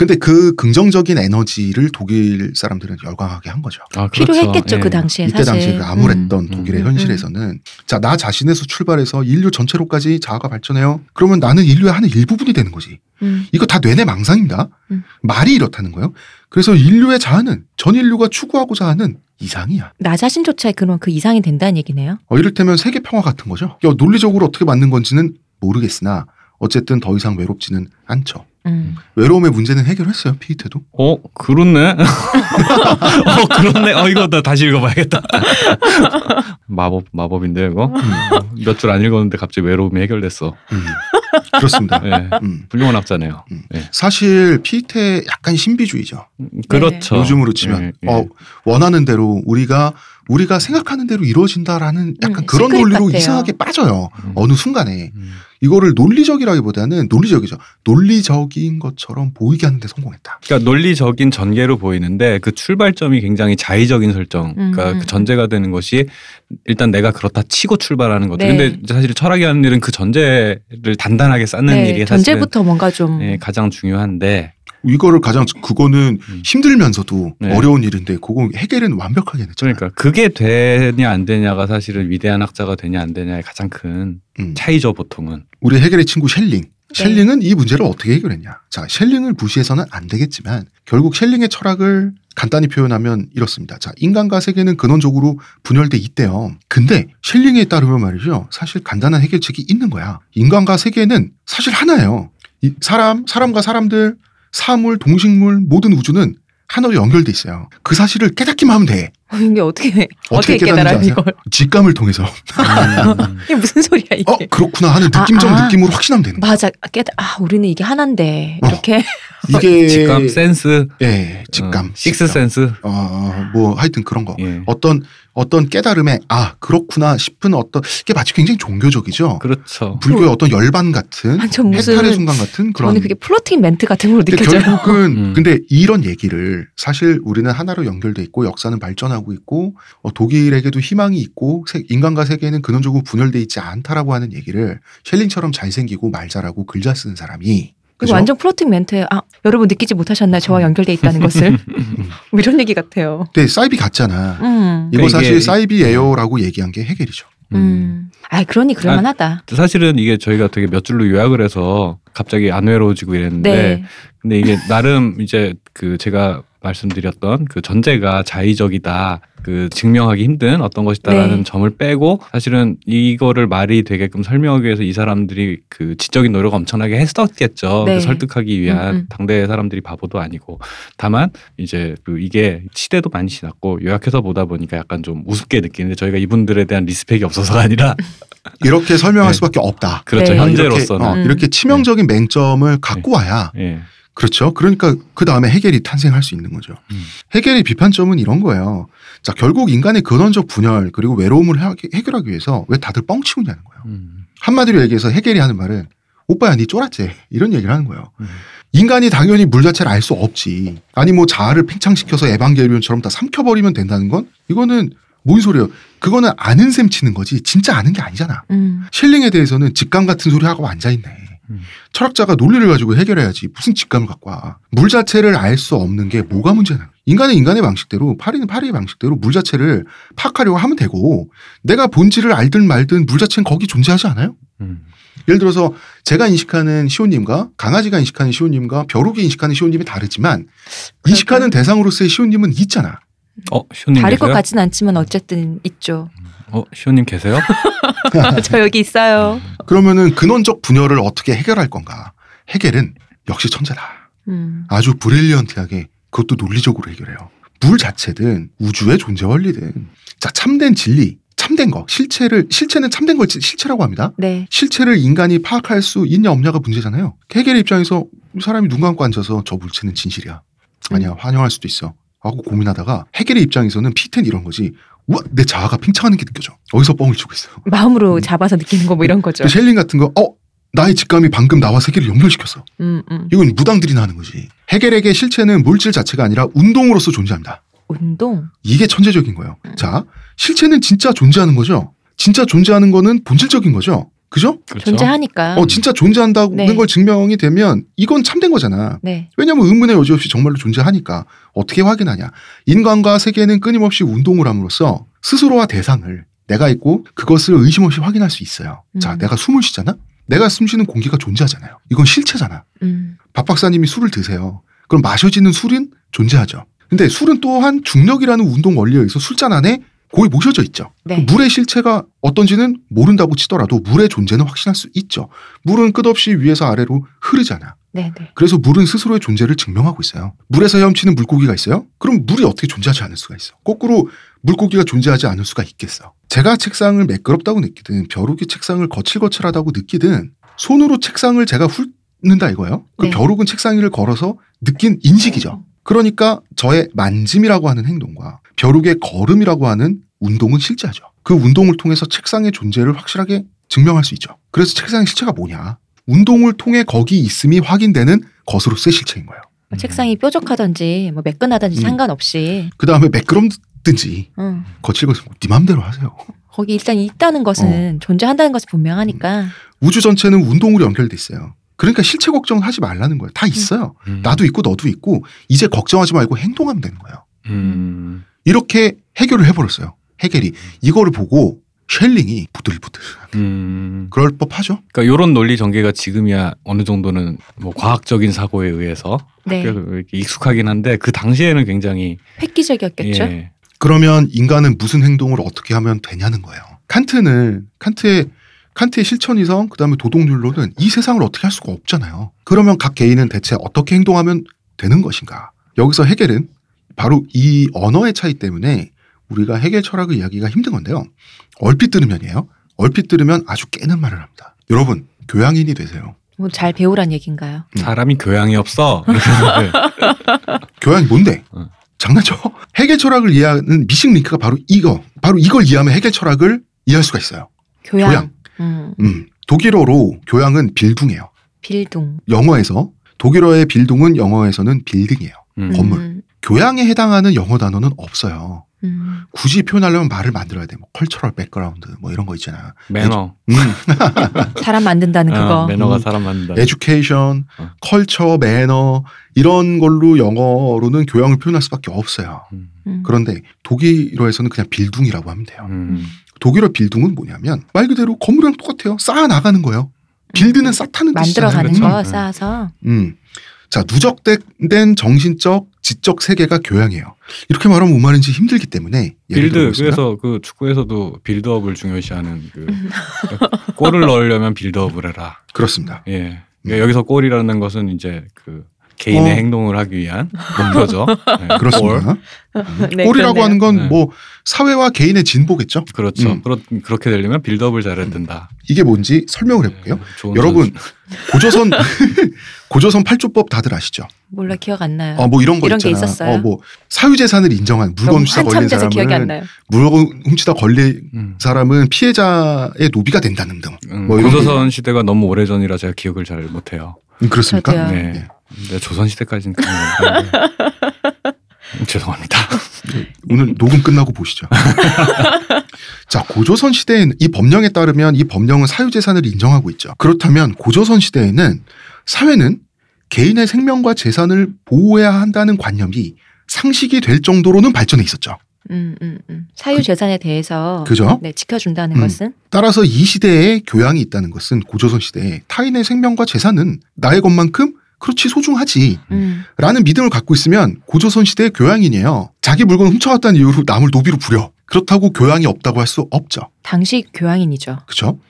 근데 그 긍정적인 에너지를 독일 사람들은 열광하게 한 거죠. 아, 그렇죠. 필요했겠죠 예. 그 당시에 이때. 당시에 그 암울했던 음. 독일의 음, 현실에서는 자, 나 자신에서 출발해서 인류 전체로까지 자아가 발전해요. 그러면 나는 인류의 한 일부분이 되는 거지. 음. 이거 다 뇌내 망상입니다. 음. 말이 이렇다는 거예요. 그래서 인류의 자아는 전 인류가 추구하고자 하는 이상이야. 나 자신조차 그런 그 이상이 된다는 얘기네요. 어, 이를테면 세계 평화 같은 거죠. 야, 논리적으로 어떻게 맞는 건지는 모르겠으나 어쨌든 더 이상 외롭지는 않죠. 음. 외로움의 문제는 해결했어요. 피이테도. 어, 그렇네. (laughs) 어, 그렇네. 어, 이거 나 다시 읽어봐야겠다. (laughs) 마법, 마법인데, 이거? (laughs) 몇줄 안 읽었는데 갑자기 외로움이 해결됐어. 음, 그렇습니다. 예. 음. 훌륭한 학자네요. 음. 예. 사실 피이테 약간 신비주의죠. 그렇죠. 요즘으로 치면 예, 예. 어, 원하는 대로 우리가 우리가 생각하는 대로 이루어진다라는 약간 음, 그런 논리로 같아요. 이상하게 빠져요. 음. 어느 순간에 음. 이거를 논리적이라기보다는 논리적이죠. 논리적인 것처럼 보이게 하는데 성공했다. 그러니까 논리적인 전개로 보이는데 그 출발점이 굉장히 자의적인 설정. 그러니까 음, 그 전제가 되는 것이 일단 내가 그렇다 치고 출발하는 거죠. 네. 근데 사실 철학이 하는 일은 그 전제를 단단하게 쌓는 네, 일이 사실은 전제부터 뭔가 좀 예, 가장 중요한데 이거를 가장 그거는 음. 힘들면서도 네. 어려운 일인데 그거 해결은 완벽하게 됐잖아요. 그러니까 그게 되냐 안 되냐가 사실은 위대한 학자가 되냐 안 되냐의 가장 큰 음. 차이죠 보통은. 우리 해결의 친구 셸링. 네. 셸링은 이 문제를 어떻게 해결했냐? 자, 셸링을 무시해서는 안 되겠지만 결국 셸링의 철학을 간단히 표현하면 이렇습니다. 자, 인간과 세계는 근원적으로 분열돼 있대요. 근데 셸링에 따르면 말이죠. 사실 간단한 해결책이 있는 거야. 인간과 세계는 사실 하나예요. 이 사람, 사람과 사람들, 사물, 동식물, 모든 우주는 하나로 연결돼 있어요. 그 사실을 깨닫기만 하면 돼. 어, 이게 어떻게 어떻게 어떻게 아세요? 이걸? 직감을 통해서 음. (laughs) 이게 무슨 소리야 이게? 어 그렇구나 하는 느낌적 아, 아. 느낌으로 확신하면 되는 거야. 맞아 깨달 아 우리는 이게 하나인데 어. 이렇게 이게 직감 센스, 예, 직감. 어, 식스 직감. 센스. 어, 뭐 하여튼 그런 거. 예. 어떤 어떤 깨달음에 아 그렇구나 싶은 어떤 이게 마치 굉장히 종교적이죠. 그렇죠. 불교의 어떤 열반 같은 아, 전 무슨 해탈의 순간 같은 그런. 저는 그게 flirting 멘트 같은 걸로 근데 느껴져요. 결국은 음. 근데 이런 얘기를 사실 우리는 하나로 연결돼 있고 역사는 발전하고 있고 어, 독일에게도 희망이 있고 세- 인간과 세계는 근원적으로 분열돼 있지 않다라고 하는 얘기를 셸링처럼 잘생기고 말 잘하고 글잘 쓰는 사람이 그죠? 완전 flirting 멘트예요. 아 여러분 느끼지 못하셨나요? 저와 연결돼 있다는 것을 (laughs) 뭐 이런 얘기 같아요. 근데 사이비 같잖아. 음. 이거 그러니까 사실 사이비예요라고 얘기한 게 헤겔이죠. 음. 아 그러니 그럴만하다. 사실은 이게 저희가 되게 몇 줄로 요약을 해서 갑자기 안 외로워지고 이랬는데 네. 근데 이게 나름 이제 그 제가 말씀드렸던 그 전제가 자의적이다. 그 증명하기 힘든 어떤 것이다라는 네. 점을 빼고 사실은 이거를 말이 되게끔 설명하기 위해서 이 사람들이 그 지적인 노력을 엄청나게 했었겠죠. 네. 그 설득하기 위한 음, 음. 당대 사람들이 바보도 아니고 다만 이제 그 이게 시대도 많이 지났고 요약해서 보다 보니까 약간 좀 우습게 느끼는데 저희가 이분들에 대한 리스펙이 없어서가 아니라 (laughs) 이렇게 설명할 네. 수밖에 없다. 그렇죠 네. 어, 현재로서는 이렇게, 어, 음. 이렇게 치명적인 맹점을 갖고 와야 예. 그렇죠. 그러니까 그 다음에 해겔이 탄생할 수 있는 거죠. 음. 해겔의 비판점은 이런 거예요. 자, 결국 인간의 근원적 분열 그리고 외로움을 해- 해결하기 위해서 왜 다들 뻥치우냐는 거예요. 음. 한마디로 얘기해서 해겔이 하는 말은 오빠야 니 쫄았지 이런 얘기를 하는 거예요. 음. 인간이 당연히 물 자체를 알 수 없지. 아니 뭐 자아를 팽창시켜서 에반게리온처럼 다 삼켜버리면 된다는 건 이거는 뭔 소리예요? 그거는 아는 셈 치는 거지 진짜 아는 게 아니잖아. 음. 실링에 대해서는 직감 같은 소리 하고 앉아 있네. 음. 철학자가 논리를 가지고 해결해야지 무슨 직감을 갖고 와. 물 자체를 알 수 없는 게 뭐가 문제나. 인간은 인간의 방식대로 파리는 파리의 방식대로 물 자체를 파악하려고 하면 되고 내가 본질을 알든 말든 물 자체는 거기 존재하지 않아요? 음. 예를 들어서 제가 인식하는 시호님과 강아지가 인식하는 시호님과 벼룩이 인식하는 시호님이 다르지만 인식하는 대상으로서의 시호님은 있잖아. 어, 시호님 다를 것 계세요? 같진 않지만 어쨌든 있죠. 어, 시호님 계세요? (laughs) (laughs) 저 여기 있어요. 그러면은 근원적 분열을 어떻게 해결할 건가? 해결은 역시 천재다. 음. 아주 브릴리언트하게 그것도 논리적으로 해결해요. 물 자체든 우주의 존재 원리든 자 참된 진리, 참된 거, 실체를 실체는 참된 걸 실체라고 합니다. 네. 실체를 인간이 파악할 수 있냐 없냐가 문제잖아요. 해겔의 입장에서 사람이 눈 감고 앉아서 저 물체는 진실이야. 아니야 환영할 수도 있어. 하고 고민하다가 해겔의 입장에서는 피텐 이런 거지. 우와 내 자아가 팽창하는 게 느껴져. 어디서 뻥을 치고 있어요. (laughs) 마음으로 음. 잡아서 느끼는 거 뭐 이런 거죠. 그 셸링 같은 거, 어 나의 직감이 방금 나와 세계를 연결시켰어. 음, 음. 이건 무당들이나 하는 거지. 해겔에게 실체는 물질 자체가 아니라 운동으로서 존재합니다. 운동. 이게 천재적인 거예요. 음. 자, 실체는 진짜 존재하는 거죠. 진짜 존재하는 거는 본질적인 거죠. 그죠? 그렇죠. 존재하니까. 어, 진짜 존재한다는 네. 걸 증명이 되면 이건 참된 거잖아. 네. 왜냐하면 의문의 여지 없이 정말로 존재하니까 어떻게 확인하냐. 인간과 세계는 끊임없이 운동을 함으로써 스스로와 대상을 내가 있고 그것을 의심 없이 확인할 수 있어요. 자, 음. 내가 숨을 쉬잖아? 내가 숨 쉬는 공기가 존재하잖아요. 이건 실체잖아. 음. 박 박사님이 술을 드세요. 그럼 마셔지는 술은 존재하죠. 근데 술은 또한 중력이라는 운동 원리에 의해서 술잔 안에 거의 모셔져 있죠. 네. 물의 실체가 어떤지는 모른다고 치더라도 물의 존재는 확신할 수 있죠. 물은 끝없이 위에서 아래로 흐르잖아. 네, 네. 그래서 물은 스스로의 존재를 증명하고 있어요. 물에서 헤엄치는 물고기가 있어요? 그럼 물이 어떻게 존재하지 않을 수가 있어? 거꾸로 물고기가 존재하지 않을 수가 있겠어. 제가 책상을 매끄럽다고 느끼든 벼룩이 책상을 거칠거칠하다고 느끼든 손으로 책상을 제가 훑는다 이거예요. 그 네. 벼룩은 책상 위를 걸어서 느낀 인식이죠. 그러니까 저의 만짐이라고 하는 행동과 벼룩의 걸음이라고 하는 운동은 실제하죠. 그 운동을 통해서 책상의 존재를 확실하게 증명할 수 있죠. 그래서 책상의 실체가 뭐냐? 운동을 통해 거기 있음이 확인되는 것으로서의 실체인 거예요. 뭐 책상이 뾰족하든지 뭐 매끈하든지 음. 상관없이 그 다음에 매끄럽든지 응. 거칠거칠 네 맘대로 하세요. 거기 일단 있다는 것은 어. 존재한다는 것이 분명하니까 우주 전체는 운동으로 연결돼 있어요. 그러니까 실체 걱정은 하지 말라는 거예요. 다 있어요. 음. 나도 있고 너도 있고 이제 걱정하지 말고 행동하면 되는 거예요. 음. 이렇게 해결을 해버렸어요. 해결이 이거를 보고 쉘링이 부들부들 음. 그럴 법하죠. 그러니까 이런 논리 전개가 지금이야 어느 정도는 뭐 과학적인 사고에 의해서 네 익숙하긴 한데 그 당시에는 굉장히 획기적이었겠죠. 예. 그러면 인간은 무슨 행동을 어떻게 하면 되냐는 거예요. 칸트는 칸트의 칸트의 실천이성 그 다음에 도덕률로는 이 세상을 어떻게 할 수가 없잖아요. 그러면 각 개인은 대체 어떻게 행동하면 되는 것인가? 여기서 해겔은 바로 이 언어의 차이 때문에 우리가 해겔 철학을 이야기가 힘든 건데요. 얼핏 들으면이에요. 얼핏 들으면 아주 깨는 말을 합니다. 여러분 교양인이 되세요. 뭐 잘 배우란 얘기인가요? 음. 사람이 교양이 없어. (laughs) 교양이 뭔데? 어. 장난쳐? 헤겔 철학을 이해하는 missing link가 바로 이거. 바로 이걸 이해하면 헤겔 철학을 이해할 수가 있어요. 교양. 교양. 음. 음, 독일어로 교양은 Bildung이에요. Bildung. 영어에서 독일어의 Bildung은 영어에서는 빌딩이에요. 음. 건물. 음. 교양에 해당하는 영어 단어는 없어요. 음. 굳이 표현하려면 말을 만들어야 돼. 뭐 cultural background 뭐 이런 거 있잖아. 매너. (laughs) 음, 사람 만든다는 그거. 어, 매너가 음. 사람 만든다. education, 어. culture, 매너 이런 걸로 영어로는 교양을 표현할 수밖에 없어요. 음. 음. 그런데 독일어에서는 그냥 Bildung이라고 하면 돼요. 음. 독일어 Bildung은 뭐냐면 말 그대로 건물이랑 똑같아요. 쌓아 나가는 거예요. build는 쌓다는 뜻이잖아요. 만들어가는 그렇죠? 거 음. 쌓아서. 음. 자, 누적된 정신적, 지적 세계가 교양이에요. 이렇게 말하면 뭔 말인지 힘들기 때문에 build. 그래서 그 축구에서도 빌드업을 중요시하는 그 (laughs) 골을 넣으려면 빌드업을 해라. 그렇습니다. 예. 음. 여기서 골이라는 것은 이제 그 개인의 어. 행동을 하기 위한 목표죠. (laughs) 네. 그렇습니다. 네, 꼴이라고 그렇네요. 하는 건 네. 뭐 사회와 개인의 진보겠죠. 그렇죠. 음. 그렇, 그렇게 되려면 빌드업을 잘해야 된다. 이게 뭔지 설명을 해볼게요. 네, 여러분. 고조선 (laughs) 고조선 팔조법 다들 아시죠? 몰라 기억 안 나요. 어뭐 이런 거 이런 게 있잖아. 있었어요? 어뭐 사유재산을 인정한 물건 훔치다 걸린 돼서 기억이 안 사람은 나요. 물건 훔치다 걸린 음. 사람은 피해자의 노비가 된다는 등. 음, 뭐 고조선 시대가 너무 오래 전이라 제가 기억을 잘 못해요. 음, 그렇습니까? 네. 네. 근데 조선 시대까지는 그런 건데. 음, 죄송합니다. 오늘 녹음 끝나고 보시죠. 자, 고조선 시대에는 이 법령에 따르면 이 법령은 사유재산을 인정하고 있죠. 그렇다면 고조선 시대에는 사회는 개인의 생명과 재산을 보호해야 한다는 관념이 상식이 될 정도로는 발전해 있었죠. 음, 음, 음. 사유 재산에 대해서 그죠? 네, 지켜준다는 음. 것은 따라서 이 시대에 교양이 있다는 것은 고조선 시대에 타인의 생명과 재산은 나의 것만큼 그렇지 소중하지 음, 라는 믿음을 갖고 있으면 고조선 시대의 교양인이에요. 자기 물건을 훔쳐갔다는 이유로 남을 노비로 부려. 그렇다고 교양이 없다고 할 수 없죠. 당시 교황인이죠. 그렇죠?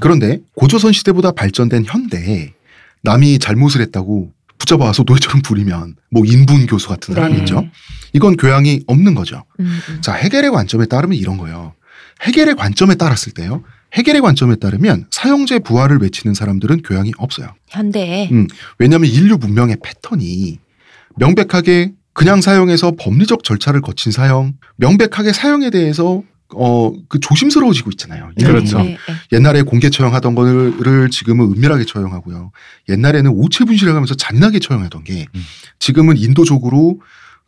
그런데 고조선 시대보다 발전된 현대에 남이 잘못을 했다고 붙잡아 와서 노예처럼 부리면 뭐 인분 교수 같은 사람이 네. 있죠. 이건 교양이 없는 거죠. 음, 음. 자, 해겔의 관점에 따르면 이런 거예요. 해겔의 관점에 따랐을 때요. 해겔의 관점에 따르면 사형제 부활을 외치는 사람들은 교양이 없어요. 현대에 음. 왜냐하면 인류 문명의 패턴이 명백하게 그냥 사형에서 법리적 절차를 거친 사형, 명백하게 사형에 대해서 어 그 조심스러워지고 있잖아요. 인류 그렇죠. 네, 네. 옛날에 공개 처형하던 거를 지금은 은밀하게 처형하고요. 옛날에는 오체 분실해가면서 잔인하게 처형하던 게 음. 지금은 인도적으로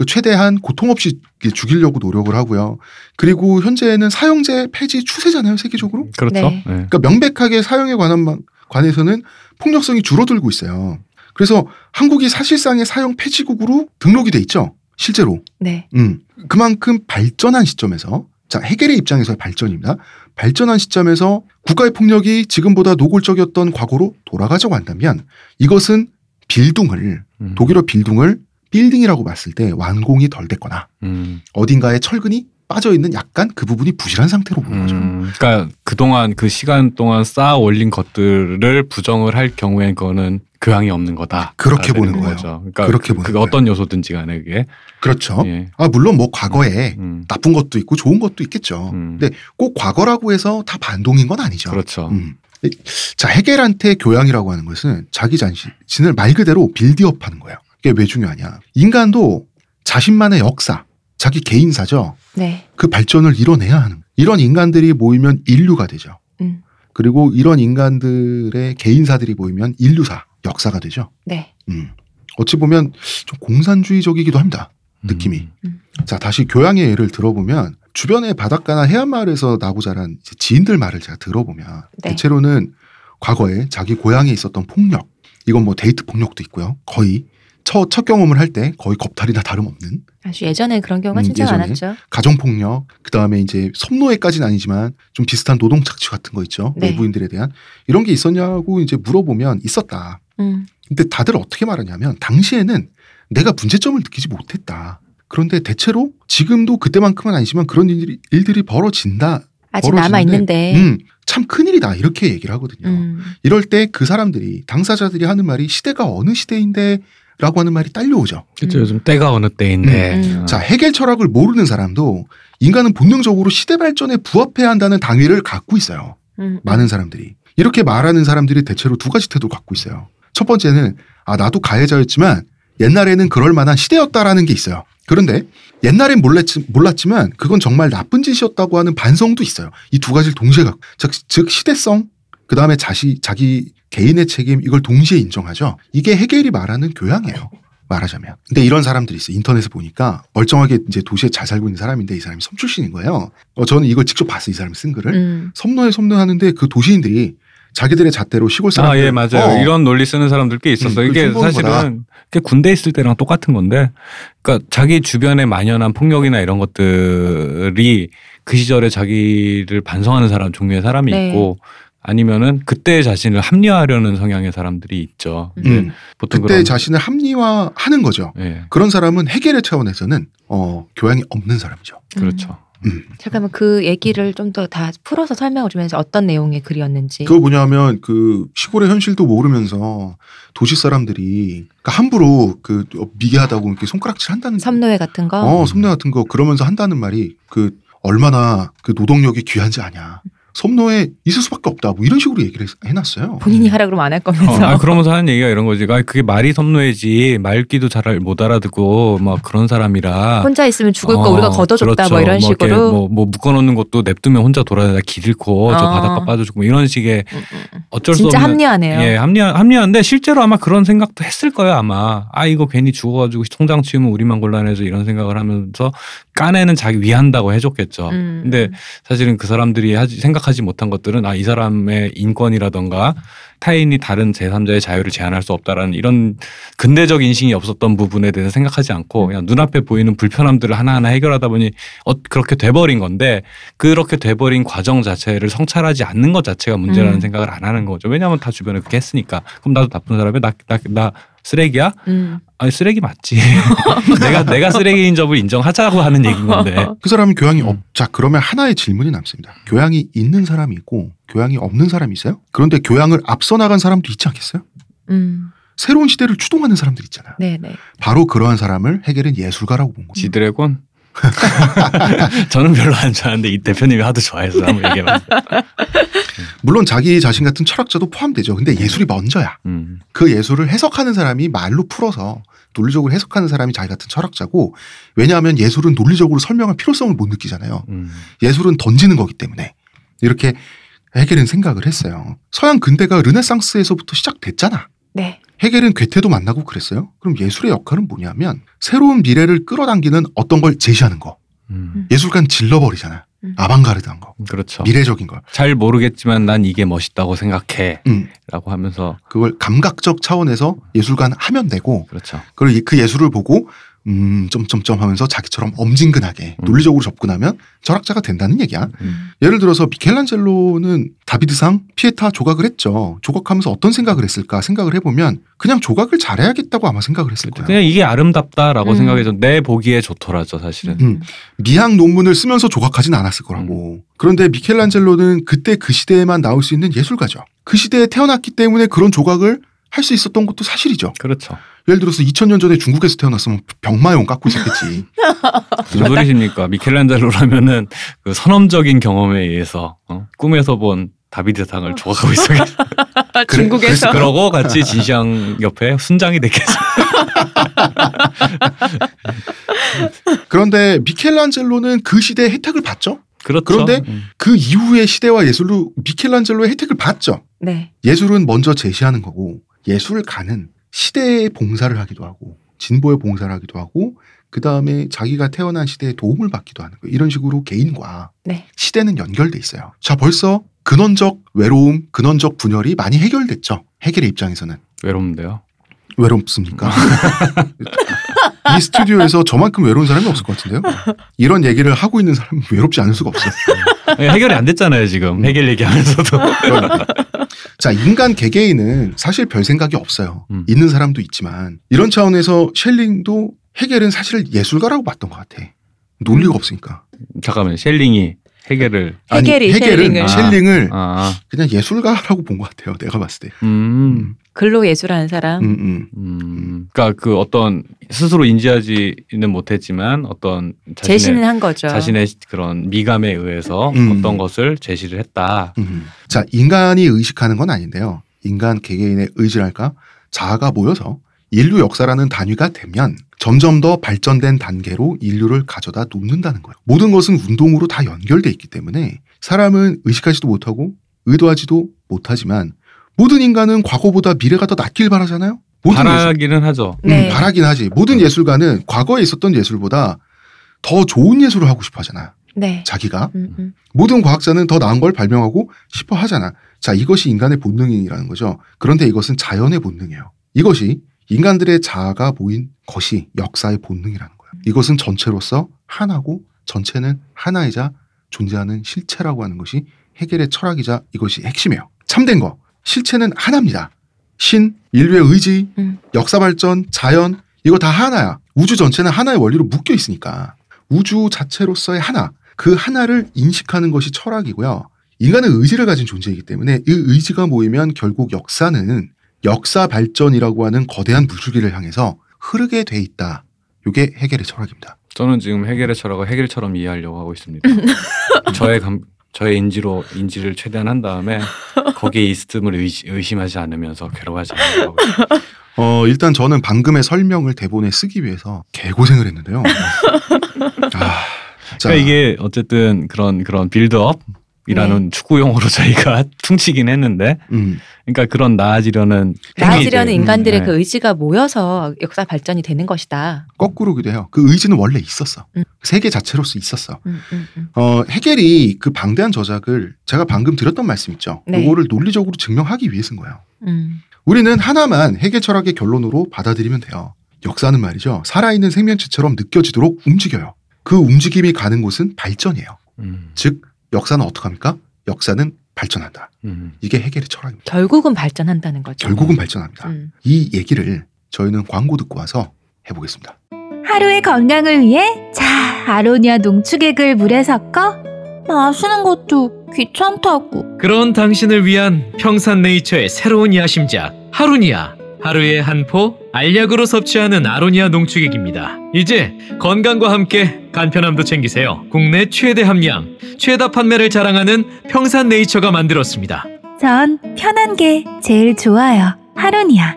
최대한 고통 없이 죽이려고 노력을 하고요. 그리고 현재는 사형제 폐지 추세잖아요, 세계적으로. 그렇죠. 네. 네. 그러니까 명백하게 사형에 관한 관해서는 폭력성이 줄어들고 있어요. 그래서 한국이 사실상의 사형 폐지국으로 등록이 돼 있죠. 실제로. 네. 음. 그만큼 발전한 시점에서 자, 해결의 입장에서의 발전입니다. 발전한 시점에서 국가의 폭력이 지금보다 노골적이었던 과거로 돌아가자고 한다면 이것은 빌둥을 음. 독일어 빌둥을 빌딩이라고 봤을 때 완공이 덜 됐거나 음. 어딘가에 철근이 빠져 있는 약간 그 부분이 부실한 상태로 보는 거죠. 음, 그러니까 그동안 그 시간 동안 쌓아 올린 것들을 부정을 할 경우엔 그거는 교양이 없는 거다. 그렇게 보는 거예요. 거죠. 그러니까 그렇게 그, 보는 거예요. 어떤 요소든지 간에 그게. 그렇죠. 예. 아 물론 뭐 과거에 음, 나쁜 것도 있고 좋은 것도 있겠죠. 음. 근데 꼭 과거라고 해서 다 반동인 건 아니죠. 그렇죠. 음. 자 해겔한테 교양이라고 하는 것은 자기 자신을 말 그대로 빌드업하는 거예요. 이게 왜 중요하냐? 인간도 자신만의 역사, 자기 개인사죠. 네. 그 발전을 이뤄내야 하는 이런 인간들이 모이면 인류가 되죠. 음. 그리고 이런 인간들의 개인사들이 모이면 인류사, 역사가 되죠. 네. 음. 어찌 보면 좀 공산주의적이기도 합니다. 느낌이. 음. 자, 다시 교양의 예를 들어보면 주변의 바닷가나 해안마을에서 나고 자란 지인들 말을 제가 들어보면 네. 대체로는 과거에 자기 고향에 있었던 폭력, 이건 뭐 데이트 폭력도 있고요. 거의 첫, 첫 경험을 할 때 거의 겁탈이나 다름없는 아주 예전에 그런 경우가 음, 진짜 예전에. 많았죠. 가정폭력, 그 다음에 이제 섭노예까지는 아니지만 좀 비슷한 노동착취 같은 거 있죠. 네. 외부인들에 대한 이런 게 있었냐고 이제 물어보면 있었다. 음. 근데 다들 어떻게 말하냐면 당시에는 내가 문제점을 느끼지 못했다. 그런데 대체로 지금도 그때만큼은 아니지만 그런 일들이, 일들이 벌어진다. 아직 남아 있는데. 음, 참 큰일이다. 이렇게 얘기를 하거든요. 음. 이럴 때 그 사람들이 당사자들이 하는 말이 시대가 어느 시대인데 라고 하는 말이 딸려오죠. 그렇죠. 음. 요즘 때가 어느 때인데. 음, 음. 어. 자, 해결 철학을 모르는 사람도 인간은 본능적으로 시대 발전에 부합해야 한다는 당위를 갖고 있어요. 음. 많은 사람들이. 이렇게 말하는 사람들이 대체로 두 가지 태도를 갖고 있어요. 첫 번째는 아, 나도 가해자였지만 옛날에는 그럴 만한 시대였다라는 게 있어요. 그런데 옛날엔 몰랐지, 몰랐지만 그건 정말 나쁜 짓이었다고 하는 반성도 있어요. 이 두 가지를 동시에 갖고 즉, 즉 시대성 그 다음에 자시 자기 개인의 책임 이걸 동시에 인정하죠. 이게 해겔이 말하는 교양이에요. 말하자면. 근데 이런 사람들이 있어요. 인터넷에 보니까 멀쩡하게 이제 도시에 잘 살고 있는 사람인데 이 사람이 섬 출신인 거예요. 어, 저는 이걸 직접 봤어요. 이 사람이 쓴 글을. 음. 섬노에 섬노하는데 그 도시인들이 자기들의 잣대로 시골 아, 사람들 예, 맞아요. 어, 이런 논리 쓰는 사람들 꽤 있었어요. 음, 이게 사실은 그게 군대 있을 때랑 똑같은 건데, 그러니까 자기 주변에 만연한 폭력이나 이런 것들이 그 시절에 자기를 반성하는 사람 종류의 사람이 네. 있고, 아니면은 그때 자신을 합리화하려는 성향의 사람들이 있죠. 근데 음, 보통 그때 그런, 자신을 합리화하는 거죠. 예, 그런 사람은 해결의 차원에서는 어, 교양이 없는 사람이죠. 그렇죠. 음. 잠깐만 그 얘기를 좀 더 다 풀어서 설명을 좀 해서 어떤 내용의 글이었는지. 그거 뭐냐면 그 시골의 현실도 모르면서 도시 사람들이 그러니까 함부로 그 미개하다고 이렇게 손가락질 한다는 섬노예 같은 거. 어, 섬노 같은 거 그러면서 한다는 말이 그 얼마나 그 노동력이 귀한지 아냐. 섬노에 있을 수밖에 없다. 뭐 이런 식으로 얘기를 했- 해놨어요. 본인이 하라 그러면 안할 어, 거면서. 아, 그러면서 하는 얘기가 이런 거지. 아, 그게 말이 섭노해지 말귀도 잘 못 알아듣고 막 그런 사람이라. 혼자 있으면 죽을 거 어, 우리가 걷어줬다 그렇죠. 뭐 이런 이렇게 식으로. 뭐, 뭐 묶어놓는 것도 냅두면 혼자 돌아다니다 길 잃고 저 어. 바닷가 빠져 죽고 뭐 이런 식의 음, 음, 음. 어쩔 수 진짜 없는 합리하네요. 예, 합리화, 합리화인데 실제로 아마 그런 생각도 했을 거예요, 아마. 아, 이거 괜히 죽어가지고 통장 치우면 우리만 곤란해서 이런 생각을 하면서 까내는 자기 위한다고 해줬겠죠. 음. 근데 사실은 그 사람들이 하지, 생각하지 못한 것들은 아, 이 사람의 인권이라던가 타인이 다른 제3자의 자유를 제한할 수 없다라는 이런 근대적 인식이 없었던 부분에 대해서 생각하지 않고 그냥 눈앞에 보이는 불편함들을 하나하나 해결하다 보니 어, 그렇게 돼버린 건데 그렇게 돼버린 과정 자체를 성찰하지 않는 것 자체가 문제라는 음. 생각을 안 하는 거죠. 왜냐하면 다 주변에 그렇게 했으니까. 그럼 나도 나쁜 사람이야? 나, 나, 나 쓰레기야? 음. 아니 쓰레기 맞지. (laughs) 내가 내가 쓰레기인 점을 인정하자고 하는 얘기인 건데. (laughs) 그 사람이 교양이 음. 없. 자 그러면 하나의 질문이 남습니다. 교양이 있는 사람이 있고 교양이 없는 사람이 있어요. 그런데 교양을 앞서 나간 사람도 있지 않겠어요? 음. 새로운 시대를 추동하는 사람들 있잖아요. 네네. 바로 그러한 사람을 해겔은 예술가라고 본 거죠. 지드래곤? (laughs) 저는 별로 안 좋아하는데 이 대표님이 하도 좋아해서 한번 얘기해봤어요. (laughs) 물론 자기 자신 같은 철학자도 포함되죠. 근데 예술이 먼저야. 음. 그 예술을 해석하는 사람이 말로 풀어서 논리적으로 해석하는 사람이 자기 같은 철학자고 왜냐하면 예술은 논리적으로 설명할 필요성을 못 느끼잖아요. 음. 예술은 던지는 거기 때문에 이렇게 해겔은 생각을 했어요. 서양 근대가 르네상스에서부터 시작됐잖아. 네. 해겔은 괴테도 만나고 그랬어요. 그럼 예술의 역할은 뭐냐면 새로운 미래를 끌어당기는 어떤 걸 제시하는 거. 음. 예술가는 질러버리잖아. 음. 아방가르드한 거. 그렇죠. 미래적인 걸. 잘 모르겠지만 난 이게 멋있다고 생각해. 음, 라고 하면서 그걸 감각적 차원에서 예술가는 하면 되고 그렇죠. 그걸 그 예술을 보고 음 점점점 하면서 자기처럼 엄진근하게 음. 논리적으로 접근하면 철학자가 된다는 얘기야. 음. 예를 들어서 미켈란젤로는 다비드상 피에타 조각을 했죠. 조각하면서 어떤 생각을 했을까 생각을 해보면 그냥 조각을 잘해야겠다고 아마 생각을 했을 거야. 그냥 이게 아름답다라고 음. 생각해서 내 보기에 좋더라죠 사실은. 음. 미학 논문을 쓰면서 조각하진 않았을 거라고. 음. 그런데 미켈란젤로는 그때 그 시대에만 나올 수 있는 예술가죠. 그 시대에 태어났기 때문에 그런 조각을 할 수 있었던 것도 사실이죠. 그렇죠. 예를 들어서 2000년 전에 중국에서 태어났으면 병마용 깎고 있었겠지. (laughs) 무슨 소리십니까? 미켈란젤로라면은 그 선험적인 경험에 의해서 어? 꿈에서 본 다비드 상을 조각하고 있어요. (laughs) 중국에서. 그러고 같이 진시황 옆에 순장이 됐겠죠. (laughs) 그런데 미켈란젤로는 그 시대의 혜택을 봤죠. 그렇죠. 그런데 음. 그 이후의 시대와 예술로 미켈란젤로의 혜택을 봤죠. 네. 예술은 먼저 제시하는 거고 예술가는 시대에 봉사를 하기도 하고 진보에 봉사를 하기도 하고 그 다음에 자기가 태어난 시대에 도움을 받기도 하는 거예요. 이런 식으로 개인과 네. 시대는 연결돼 있어요. 자 벌써 근원적 외로움, 근원적 분열이 많이 해결됐죠. 해결의 입장에서는 외로운데요. 외롭습니까? (laughs) 이 스튜디오에서 저만큼 외로운 사람이 없을 것 같은데요. 이런 얘기를 하고 있는 사람은 외롭지 않을 수가 없어요. 해결이 안 됐잖아요 지금 음. 해결 얘기하면서도. 자, 인간 개개인은 사실 별 생각이 없어요. 음. 있는 사람도 있지만 이런 차원에서 셸링도 해겔은 사실 예술가라고 봤던 것 같아. 논리가 없으니까. 잠깐만 셸링이 해결을 아니, 해겔이 해겔은 셸링을. 셸링을 아, 그냥 예술가라고 본 것 같아요. 내가 봤을 때. 음, 글로 예술하는 사람. 음, 음. 음, 그러니까 그 어떤 스스로 인지하지는 못했지만 어떤 자신의 제시는 한 거죠. 자신의 그런 미감에 의해서 음. 어떤 것을 제시를 했다. 음. 자, 인간이 의식하는 건 아닌데요. 인간 개개인의 의지랄까? 자아가 모여서 인류 역사라는 단위가 되면 점점 더 발전된 단계로 인류를 가져다 놓는다는 거예요. 모든 것은 운동으로 다 연결돼 있기 때문에 사람은 의식하지도 못하고 의도하지도 못하지만 모든 인간은 과거보다 미래가 더 낫길 바라잖아요. 모든 예술, 바라기는 하죠. 네. 음, 바라긴 하지. 모든 예술가는 과거에 있었던 예술보다 더 좋은 예술을 하고 싶어 하잖아. 네. 자기가. 음, 음. 모든 과학자는 더 나은 걸 발명하고 싶어 하잖아. 자, 이것이 인간의 본능이라는 거죠. 그런데 이것은 자연의 본능이에요. 이것이 인간들의 자아가 모인 것이 역사의 본능이라는 거예요. 이것은 전체로서 하나고 전체는 하나이자 존재하는 실체라고 하는 것이 해결의 철학이자 이것이 핵심이에요. 참된 거. 실체는 하나입니다. 신, 인류의 의지, 음. 역사 발전, 자연, 이거 다 하나야. 우주 전체는 하나의 원리로 묶여 있으니까. 우주 자체로서의 하나. 그 하나를 인식하는 것이 철학이고요. 인간은 의지를 가진 존재이기 때문에 이 의지가 모이면 결국 역사는 역사 발전이라고 하는 거대한 무주기를 향해서 흐르게 돼 있다. 이게 해결의 철학입니다. 저는 지금 해결의 철학을 해결처럼 이해하려고 하고 있습니다. (laughs) 저의 감, 저의 인지로 인지를 최대한 한 다음에 (laughs) 거기에 있음을 의시, 의심 하지 않으면서 괴로워하지 않으려고. 어, 일단 저는 방금의 설명을 대본에 쓰기 위해서 개고생을 했는데요. (laughs) 아, 자, 그러니까 이게 어쨌든 그런 그런 빌드업. 이라는 축구 용어로 (laughs) 저희가 퉁치긴 했는데, 음, 그러니까 그런 나아지려는 나아지려는. 인간들의 음, 그 의지가 모여서 역사 발전이 되는 것이다. 거꾸로기도 해요. 그 의지는 원래 있었어. 음. 세계 자체로서 있었어. 음, 음, 음. 어, 해겔이 그 방대한 저작을 제가 방금 드렸던 말씀 있죠. 네. 이거를 논리적으로 증명하기 위해서인 거예요. 음. 우리는 하나만 해결 철학의 결론으로 받아들이면 돼요. 역사는 말이죠. 살아있는 생명체처럼 느껴지도록 움직여요. 그 움직임이 가는 곳은 발전이에요. 음, 즉, 역사는 어떻게 합니까? 역사는 발전한다. 음. 이게 해결의 철학입니다. 결국은 발전한다는 거죠. 결국은 발전합니다. 음. 이 얘기를 저희는 광고 듣고 와서 해보겠습니다. 하루의 건강을 위해 자 아로니아 농축액을 물에 섞어 마시는 것도 귀찮다고 그런 당신을 위한 평산네이처의 새로운 야심작 하루니아 하루에 한 포 알약으로 섭취하는 아로니아 농축액입니다. 이제 건강과 함께 간편함도 챙기세요. 국내 최대 함량, 최다 판매를 자랑하는 평산네이처가 만들었습니다. 전 편한 게 제일 좋아요 하루니아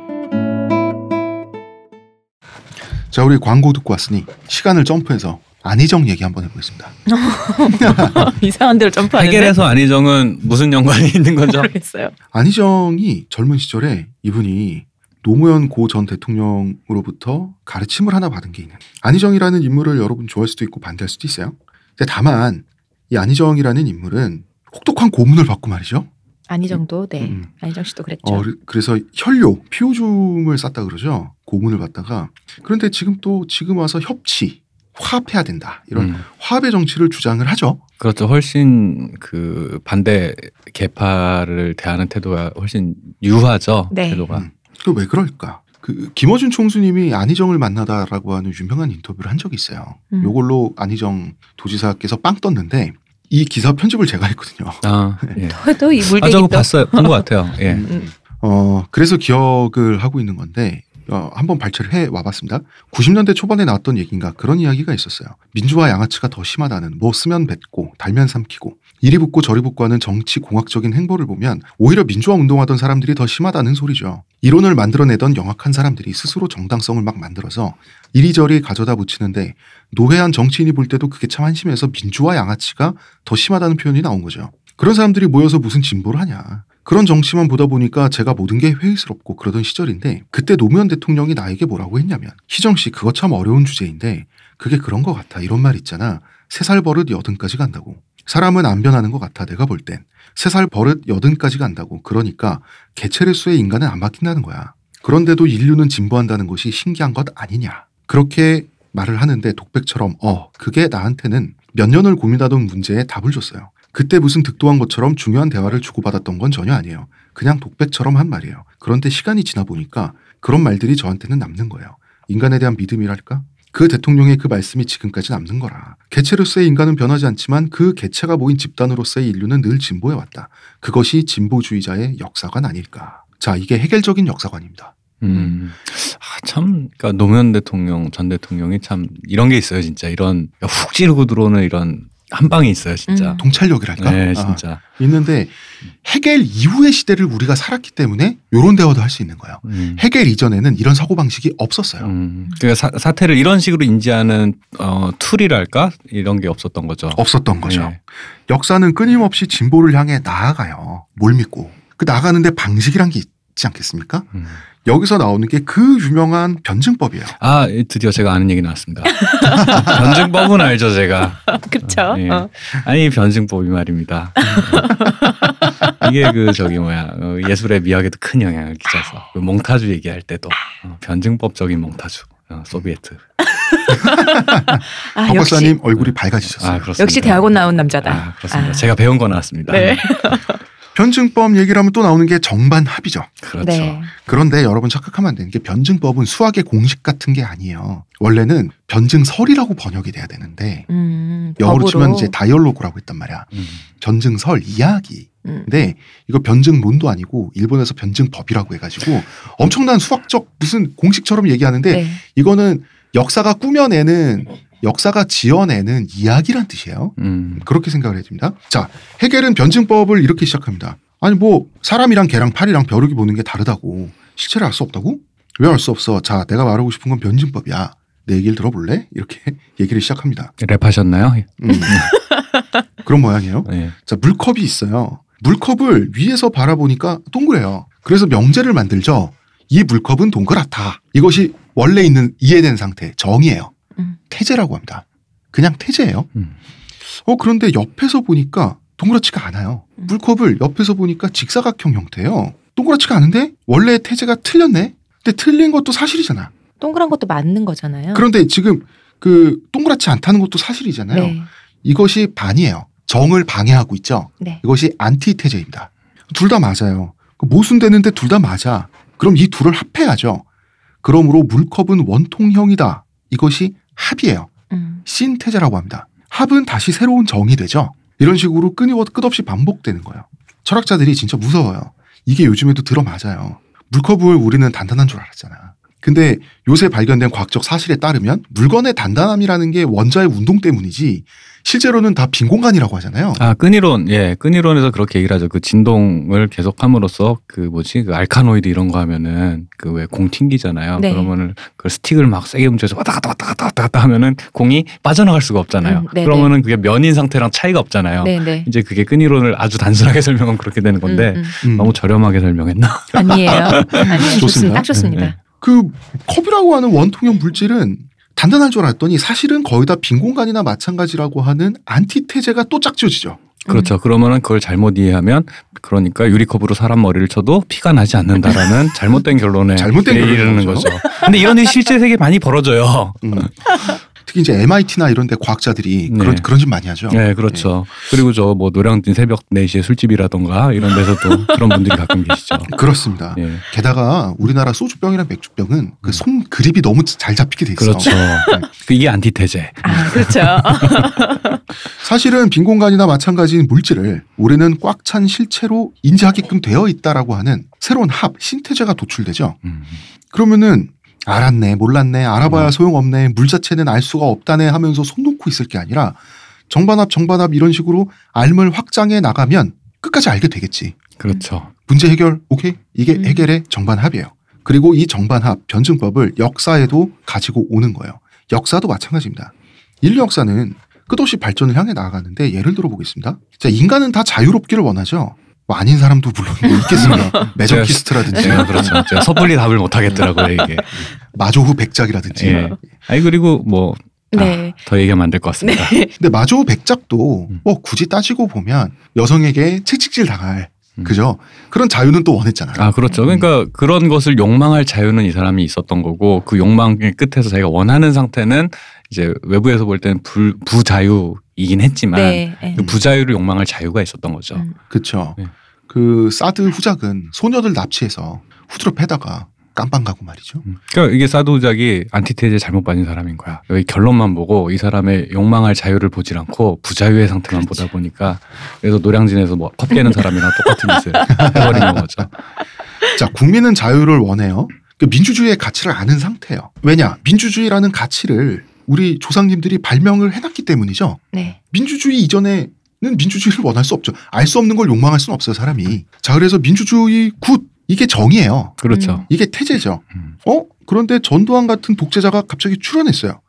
자, 우리 광고 듣고 왔으니 시간을 점프해서 안희정 얘기 한번 해보겠습니다. (laughs) 이상한 데로 점프하는데. 해결해서 안희정은 무슨 연관이 있는 거죠? (laughs) 모르겠어요. 안희정이 젊은 시절에 이분이 노무현 고 전 대통령으로부터 가르침을 하나 받은 게 있는. 안희정이라는 인물을 여러분 좋아할 수도 있고 반대할 수도 있어요. 근데 다만 이 안희정이라는 인물은 혹독한 고문을 받고 말이죠. 안희정도 네. 음. 안희정 씨도 그랬죠. 어, 그- 그래서 혈료, 피오줌을 쌌다 그러죠. 고문을 받다가 그런데 지금 또 지금 와서 협치, 화합해야 된다 이런 음. 화합의 정치를 주장을 하죠. 그렇죠. 훨씬 그 반대 개파를 대하는 태도가 훨씬 유하죠. 네. 태도가. 음. 그 왜 그럴까? 그 김어준 총수님이 안희정을 만나다라고 하는 유명한 인터뷰를 한 적이 있어요. 음. 요걸로 안희정 도지사께서 빵 떴는데 이 기사 편집을 제가 했거든요. 아, (laughs) 예. 또이 아, 물대기 저거 또. 봤어요. 본 것 같아요. (laughs) 예. 음. 음. 어, 그래서 기억을 하고 있는 건데, 어, 한번 발췌를 해 와봤습니다. 90년대 초반에 나왔던 얘기인가 그런 이야기가 있었어요. 민주화 양아치가 더 심하다는 뭐 쓰면 뱉고 달면 삼키고 이리 붙고 저리 붙고 하는 정치 공학적인 행보를 보면 오히려 민주화 운동하던 사람들이 더 심하다는 소리죠. 이론을 만들어내던 영악한 사람들이 스스로 정당성을 막 만들어서 이리저리 가져다 붙이는데 노회한 정치인이 볼 때도 그게 참 한심해서 민주화 양아치가 더 심하다는 표현이 나온 거죠. 그런 사람들이 모여서 무슨 진보를 하냐. 그런 정치만 보다 보니까 제가 모든 게 회의스럽고 그러던 시절인데 그때 노무현 대통령이 나에게 뭐라고 했냐면 희정 씨 그거 참 어려운 주제인데 그게 그런 것 같아 이런 말 있잖아 세 살 버릇 여든까지 간다고 사람은 안 변하는 것 같아 내가 볼 땐 세 살 버릇 여든까지 간다고 그러니까 개체를 수의 인간은 안 바뀐다는 거야 그런데도 인류는 진보한다는 것이 신기한 것 아니냐 그렇게 말을 하는데 독백처럼 어 그게 나한테는 몇 년을 고민하던 문제에 답을 줬어요 그때 무슨 득도한 것처럼 중요한 대화를 주고받았던 건 전혀 아니에요. 그냥 독백처럼 한 말이에요. 그런데 시간이 지나 보니까 그런 말들이 저한테는 남는 거예요. 인간에 대한 믿음이랄까? 그 대통령의 그 말씀이 지금까지 남는 거라. 개체로서의 인간은 변하지 않지만 그 개체가 모인 집단으로서의 인류는 늘 진보해 왔다. 그것이 진보주의자의 역사관 아닐까. 자, 이게 해결적인 역사관입니다. 음. 아, 참, 그러니까 노무현 대통령, 전 대통령이 참 이런 게 있어요, 진짜. 이런 훅 찌르고 들어오는 이런 한 방이 있어요, 진짜. 음. 통찰력이랄까? 네, 아, 진짜. 있는데 해겔 이후의 시대를 우리가 살았기 때문에 이런 대화도 할 수 있는 거예요. 음. 해겔 이전에는 이런 사고 방식이 없었어요. 음. 그러니까 사, 사태를 이런 식으로 인지하는 어, 툴이랄까 이런 게 없었던 거죠. 없었던 거죠. 네. 역사는 끊임없이 진보를 향해 나아가요. 뭘 믿고. 그 나아가는데 방식이란 게 있지 않겠습니까? 음. 여기서 나오는 게 그 유명한 변증법이에요. 아 드디어 제가 아는 얘기 나왔습니다. (laughs) 변증법은 알죠, 제가. 그렇죠. 예. 어. 아니 변증법이 말입니다. (laughs) 이게 그 저기 뭐야 어, 예술의 미학에도 큰 영향을 끼쳐서 그 몽타주 얘기할 때도 어, 변증법적인 몽타주 어, 소비에트. 아, 박 박사님 얼굴이 밝아지셨어요. 아 그렇습니다. 역시 대학원 나온 남자다. 아 그렇습니다. 아. 제가 배운 거 나왔습니다. 네. (laughs) 변증법 얘기를 하면 또 나오는 게 정반합이죠. 그렇죠. 네. 그런데 여러분 착각하면 안 되는 게 변증법은 수학의 공식 같은 게 아니에요. 원래는 변증설이라고 번역이 돼야 되는데 음. 음, 영어로. 치면 이제 다이얼로그라고 했단 말이야. 음. 변증설 이야기. 음. 근데 이거 변증론도 아니고 일본에서 변증법이라고 해가지고 엄청난 수학적 무슨 공식처럼 얘기하는데 네. 이거는 역사가 꾸며내는 역사가 지어내는 이야기란 뜻이에요. 음. 그렇게 생각을 해야 됩니다. 자, 해겔은 변증법을 이렇게 시작합니다. 아니 뭐 사람이랑 개랑 팔이랑 벼룩이 보는 게 다르다고 실체를 알 수 없다고? 왜 알 수 없어? 자, 내가 말하고 싶은 건 변증법이야. 내 얘기를 들어볼래? 이렇게 (laughs) 얘기를 시작합니다. 랩하셨나요? 음. (laughs) 그런 모양이에요. 네. 자, 물컵이 있어요. 물컵을 위에서 바라보니까 동그래요. 그래서 명제를 만들죠. 이 물컵은 동그랗다. 이것이 원래 있는 이해된 상태, 정이에요. 음. 태제라고 합니다. 그냥 태제예요. 음. 어, 그런데 옆에서 보니까 동그랗지가 않아요. 음. 물컵을 옆에서 보니까 직사각형 형태예요. 동그랗지가 않은데 원래 태제가 틀렸네? 근데 틀린 것도 사실이잖아. 동그란 것도 맞는 거잖아요. 그런데 지금 그 동그랗지 않다는 것도 사실이잖아요. 네. 이것이 반이에요. 정을 방해하고 있죠. 네. 이것이 안티테제입니다. 둘 다 맞아요. 그 모순되는데 둘 다 맞아. 그럼 이 둘을 합해야죠. 그러므로 물컵은 원통형이다. 이것이 합이에요. 음. 신태제라고 합니다. 합은 다시 새로운 정이 되죠. 이런 식으로 끊이고 끝없이 반복되는 거예요. 철학자들이 진짜 무서워요. 이게 요즘에도 들어맞아요. 물컵을 우리는 단단한 줄 알았잖아. 근데 요새 발견된 과학적 사실에 따르면 물건의 단단함이라는 게 원자의 운동 때문이지 실제로는 다 빈 공간이라고 하잖아요. 아 끈이론 예 끈이론에서 그렇게 얘기를 하죠 그 진동을 계속 함으로써 그 뭐지 그 알카노이드 이런 거 하면은 그 왜 공 튕기잖아요 네. 그러면은 그 스틱을 막 세게 움켜서 왔다 갔다 왔다 갔다 왔다 갔다 하면은 공이 빠져나갈 수가 없잖아요 음, 네네. 그러면은 그게 면인 상태랑 차이가 없잖아요 네네. 이제 그게 끈이론을 아주 단순하게 (laughs) 설명하면 그렇게 되는 건데 음, 음. 음. 너무 저렴하게 설명했나 아니에요. (laughs) 아니에요. 좋습니다. 딱 좋습니다. 네, 그 컵이라고 하는 원통형 물질은 단단한 줄 알았더니 사실은 거의 다 빈 공간이나 마찬가지라고 하는 안티테제가 또 짝지어지죠. 그렇죠 그러면은 그걸 잘못 이해하면 그러니까 유리컵으로 사람 머리를 쳐도 피가 나지 않는다라는 잘못된 결론에 잘못된 이르는 결론이죠. 거죠 근데 이런 일이 실제 세계에 많이 벌어져요 음. 특히 이제 MIT나 이런 데 과학자들이 네. 그런 그런 짓 많이 하죠. 네, 그렇죠. 그리고 저 뭐 노량진 새벽 4시에 술집이라던가 이런 데서도 (laughs) 그런 분들이 가끔 계시죠. 그렇습니다. 예. 게다가 우리나라 소주병이나 맥주병은 음. 그손 그립이 너무 잘 잡히게 돼 있어. 그렇죠. 그 이게 안티테제. 아, 그렇죠. (laughs) 사실은 빈 공간이나 마찬가지인 물질을 우리는 꽉 찬 실체로 인지하게끔 되어 있다라고 하는 새로운 합 신태제가 도출되죠. 음. 그러면은 알았네, 몰랐네, 알아봐야 음. 소용없네, 물 자체는 알 수가 없다네 하면서 손 놓고 있을 게 아니라 정반합, 정반합 이런 식으로 알을 확장해 나가면 끝까지 알게 되겠지. 그렇죠. 문제 해결, 오케이? 이게 음. 해결의 정반합이에요. 그리고 이 정반합, 변증법을 역사에도 가지고 오는 거예요. 역사도 마찬가지입니다. 인류 역사는 끝없이 발전을 향해 나아가는데 예를 들어 보겠습니다. 자, 인간은 다 자유롭기를 원하죠. 뭐 아닌 사람도 물론 뭐 있겠습니다. 매저키스트라든지 제가 그렇죠. (laughs) 제가 섣불리 답을 못 하겠더라고요, 이게. 마조후 백작이라든지 예. 아니 그리고 뭐 네. 더 얘기하면 안 될 것 같습니다. 근데 마조 백작도 음. 뭐 굳이 따지고 보면 여성에게 채찍질 당할 음. 그죠? 그런 자유는 또 원했잖아요. 아, 그렇죠. 그러니까 그런 것을 욕망할 자유는 이 사람이 있었던 거고 그 욕망의 끝에서 자기가 원하는 상태는 이제 외부에서 볼 때는 불, 부자유 이긴 했지만 네. 네. 그 부자유를 욕망할 자유가 있었던 거죠. 음. 그렇죠. 네. 그 사드 후작은 소녀들 납치해서 후드로 패다가 깜빵 가고 말이죠. 음. 그러니까 이게 사도작이 안티테제에 잘못 빠진 사람인 거야. 여기 결론만 보고 이 사람의 욕망할 자유를 보질 않고 부자유의 상태만 보다 보니까 그래서 노량진에서 뭐 컵 깨는 사람이랑 똑같은 짓을 (laughs) 해버린 거죠. 자, 국민은 자유를 원해요. 그 민주주의의 가치를 아는 상태예요. 왜냐? 민주주의라는 가치를 우리 조상님들이 발명을 해놨기 때문이죠. 네. 민주주의 이전에는 민주주의를 원할 수 없죠. 알 수 없는 걸 욕망할 수는 없어요, 사람이. 자, 그래서 민주주의 good 이게 정이에요. 그렇죠. 이게 테제죠. 음. 어? 그런데 전두환 같은 독재자가 갑자기 출현했어요.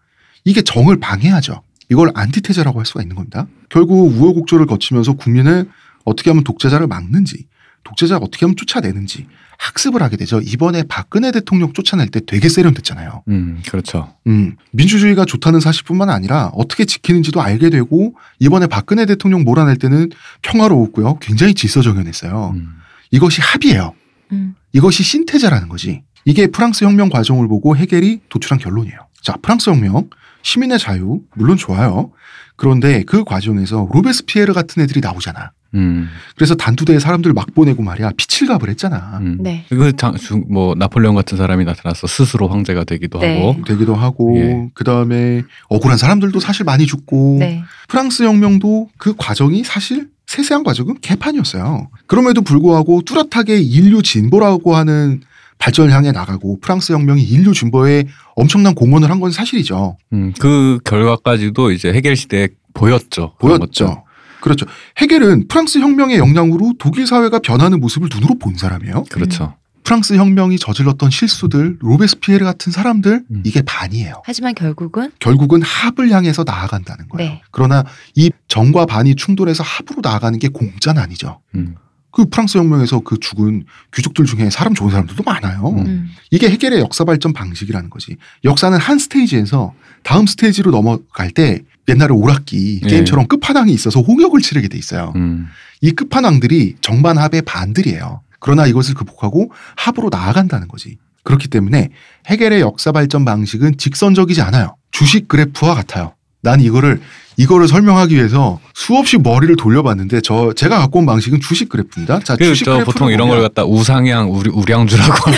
이게 정을 방해하죠. 이걸 안티테제라고 할 수가 있는 겁니다. 결국 우여곡절을 거치면서 국민을 어떻게 하면 독재자를 막는지, 독재자를 어떻게 하면 쫓아내는지 학습을 하게 되죠. 이번에 박근혜 대통령 쫓아낼 때 되게 세련됐잖아요. 음, 그렇죠. 음, 민주주의가 좋다는 사실뿐만 아니라 어떻게 지키는지도 알게 되고 이번에 박근혜 대통령 몰아낼 때는 평화로웠고요. 굉장히 질서정연했어요. 음. 이것이 합이에요. 음. 이것이 신태제라는 거지. 이게 프랑스 혁명 과정을 보고 해겔이 도출한 결론이에요. 자, 프랑스 혁명, 시민의 자유, 물론 좋아요. 그런데 그 과정에서 로베스피에르 같은 애들이 나오잖아. 음. 그래서 단두대에 사람들 막 보내고 말이야 피칠갑을 했잖아. 음. 네. 그 장, 중- 뭐 나폴레옹 같은 사람이 나타나서 스스로 황제가 되기도 네. 하고. 되기도 하고 예. 그 다음에 억울한 사람들도 사실 많이 죽고 네. 프랑스 혁명도 그 과정이 사실 세세한 과정은 개판이었어요. 그럼에도 불구하고 뚜렷하게 인류 진보라고 하는 발전을 향해 나가고 프랑스 혁명이 인류 진보에 엄청난 공헌을 한 건 사실이죠. 음, 그 결과까지도 이제 해겔 시대에 보였죠. 보였죠. 그렇죠. 헤겔은 프랑스 혁명의 영향으로 독일 사회가 변하는 모습을 눈으로 본 사람이에요. 그렇죠. 프랑스 혁명이 저질렀던 실수들, 로베스피에르 같은 사람들 음. 이게 반이에요. 하지만 결국은 결국은 합을 향해서 나아간다는 거예요. 네. 그러나 이 정과 반이 충돌해서 합으로 나아가는 게 공짜는 아니죠. 음. 그 프랑스 혁명에서 그 죽은 귀족들 중에 사람 좋은 사람들도 많아요. 음. 음. 이게 해결의 역사 발전 방식이라는 거지. 역사는 한 스테이지에서 다음 스테이지로 넘어갈 때 옛날에 오락기 네. 게임처럼 끝판왕이 있어서 홍역을 치르게 돼 있어요. 음. 이 끝판왕들이 정반합의 반들이에요. 그러나 이것을 극복하고 합으로 나아간다는 거지. 그렇기 때문에 해결의 역사 발전 방식은 직선적이지 않아요. 주식 그래프와 같아요. 난 이거를 이거를 설명하기 위해서 수없이 머리를 돌려봤는데 저 제가 갖고 온 방식은 주식 그래프입니다. 자, 그, 주식 저 그래프를 보통 이런 걸 갖다 우상향, 우리, 우량주라고.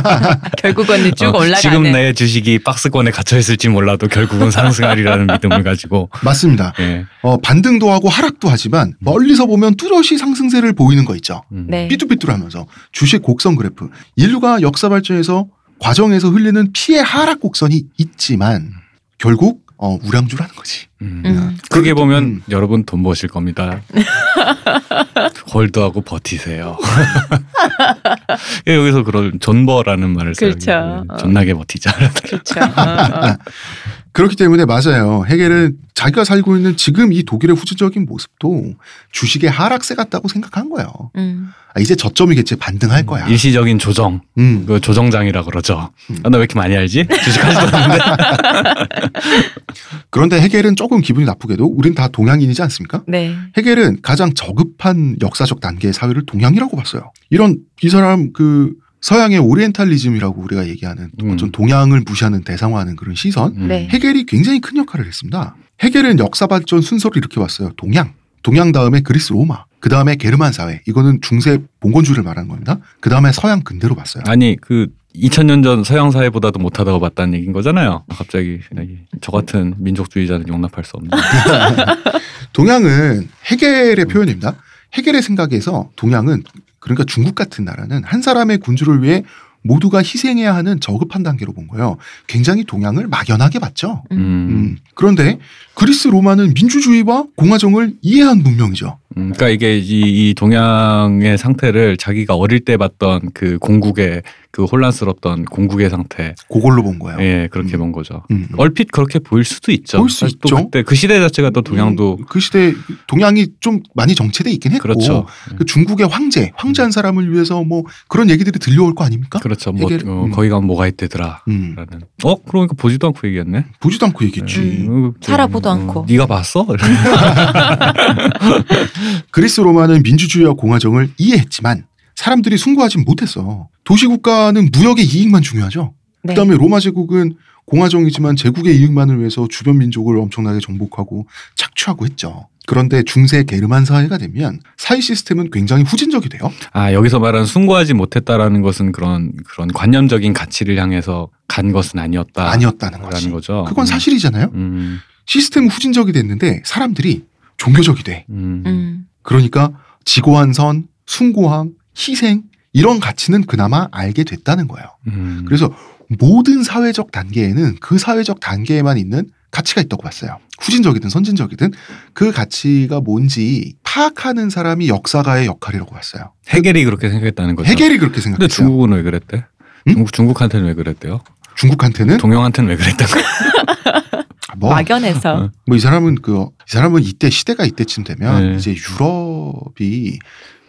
(laughs) 결국은 쭉 어, 올라가는. 지금 내 주식이 박스권에 갇혀 있을지 몰라도 결국은 상승하리라는 믿음을 가지고. 맞습니다. 예. 어, 반등도 하고 하락도 하지만 멀리서 보면 뚜렷이 상승세를 보이는 거 있죠. 음. 네. 삐뚤삐뚤하면서 주식 곡선 그래프. 인류가 역사 발전에서 과정에서 흘리는 피해 하락 곡선이 있지만 결국 어, 우량주라는 거지. 음. 음. 크게 보면 음. 여러분 돈 버실 겁니다. (laughs) 홀드하고 버티세요. (laughs) 예, 여기서 그런 존버라는 말을 써요. 그렇죠. 예, 존나게 버티자. 그렇죠. 어, 어. (laughs) 그렇기 때문에 맞아요. 해겔은 자기가 살고 있는 지금 이 독일의 후진적인 모습도 주식의 하락세 같다고 생각한 거예요. 음. 아, 이제 저점이겠지 반등할 거야. 일시적인 조정. 음. 그 조정장이라 그러죠. 음. 아, 나왜 이렇게 많이 알지? 주식하지도 않는데. (laughs) 그런데 해겔은 조금 기분이 나쁘게도 우린 다 동양인이지 않습니까? 네. 해겔은 가장 저급한 역 사적 단계의 사회를 동양이라고 봤어요. 이런 이 사람 그 서양의 오리엔탈리즘이라고 우리가 얘기하는 음. 어떤 동양을 무시하는 대상화하는 그런 시선. 음. 네. 해겔이 굉장히 큰 역할을 했습니다. 해겔은 역사 발전 순서를 이렇게 봤어요. 동양, 동양 다음에 그리스 로마, 그 다음에 게르만 사회. 이거는 중세 봉건주의를 말하는 겁니다. 그 다음에 서양 근대로 봤어요. 아니 그 2000년 전 서양 사회보다도 못하다고 봤다는 얘기인 거잖아요. 갑자기 저 같은 민족주의자는 용납할 수 없는. (laughs) 동양은 해겔의 표현입니다. 해겔의 생각에서 동양은 그러니까 중국 같은 나라는 한 사람의 군주를 위해 모두가 희생해야 하는 저급한 단계로 본 거예요. 굉장히 동양을 막연하게 봤죠. 음. 음. 음. 그런데 그리스 로마는 민주주의와 공화정을 이해한 문명이죠. 음, 그러니까 이게 이, 이 동양의 상태를 자기가 어릴 때 봤던 그 공국의 그 혼란스럽던 공국의 상태, 그걸로 본 거예요. 예, 그렇게 음. 본 거죠. 음. 얼핏 그렇게 보일 수도 있죠. 보일 수또 있죠. 그때 그 시대 자체가 또 동양도 음, 그 시대 동양이 좀 많이 정체돼 있긴 했고 그렇죠. 그 중국의 황제, 황제 한 사람을 위해서 뭐 그런 얘기들이 들려올 거 아닙니까? 그렇죠. 뭐 어, 음. 거기 가면 뭐가 있대더라. 음, 라는. 어, 그러니까 보지도 않고 얘기했네. 보지도 않고 얘기했지. 음. 어, 살아보도 어, 않고. 네가 봤어? (laughs) 그리스 로마는 민주주의와 공화정을 이해했지만 사람들이 숭고하진 못했어. 도시국가는 무역의 이익만 중요하죠. 네. 그다음에 로마 제국은 공화정이지만 제국의 이익만을 위해서 주변 민족을 엄청나게 정복하고 착취하고 했죠. 그런데 중세 게르만 사회가 되면 사회 시스템은 굉장히 후진적이 돼요. 아 여기서 말하는 숭고하지 못했다라는 것은 그런 그런 관념적인 가치를 향해서 간 것은 아니었다. 아니었다는 라는 거지. 거죠. 그건 사실이잖아요. 음, 시스템은 후진적이 됐는데 사람들이 종교적이 돼. 음, 음. 그러니까 지고한 선, 숭고함, 희생 이런 가치는 그나마 알게 됐다는 거예요. 음. 그래서 모든 사회적 단계에는 그 사회적 단계에만 있는 가치가 있다고 봤어요. 후진적이든 선진적이든 그 가치가 뭔지 파악하는 사람이 역사가의 역할이라고 봤어요. 해겔이 그렇게 생각했다는 거죠. 해겔이 그렇게 근데 생각했어요. 중국은 왜 그랬대? 응? 중국 중국 한테는 왜 그랬대요? 중국한테는 동양한테는 왜 그랬던 거야? (laughs) 뭐, 막연해서. 어. 뭐이 사람은 그 이 사람은 이때 시대가 이때쯤 되면 네. 이제 유럽이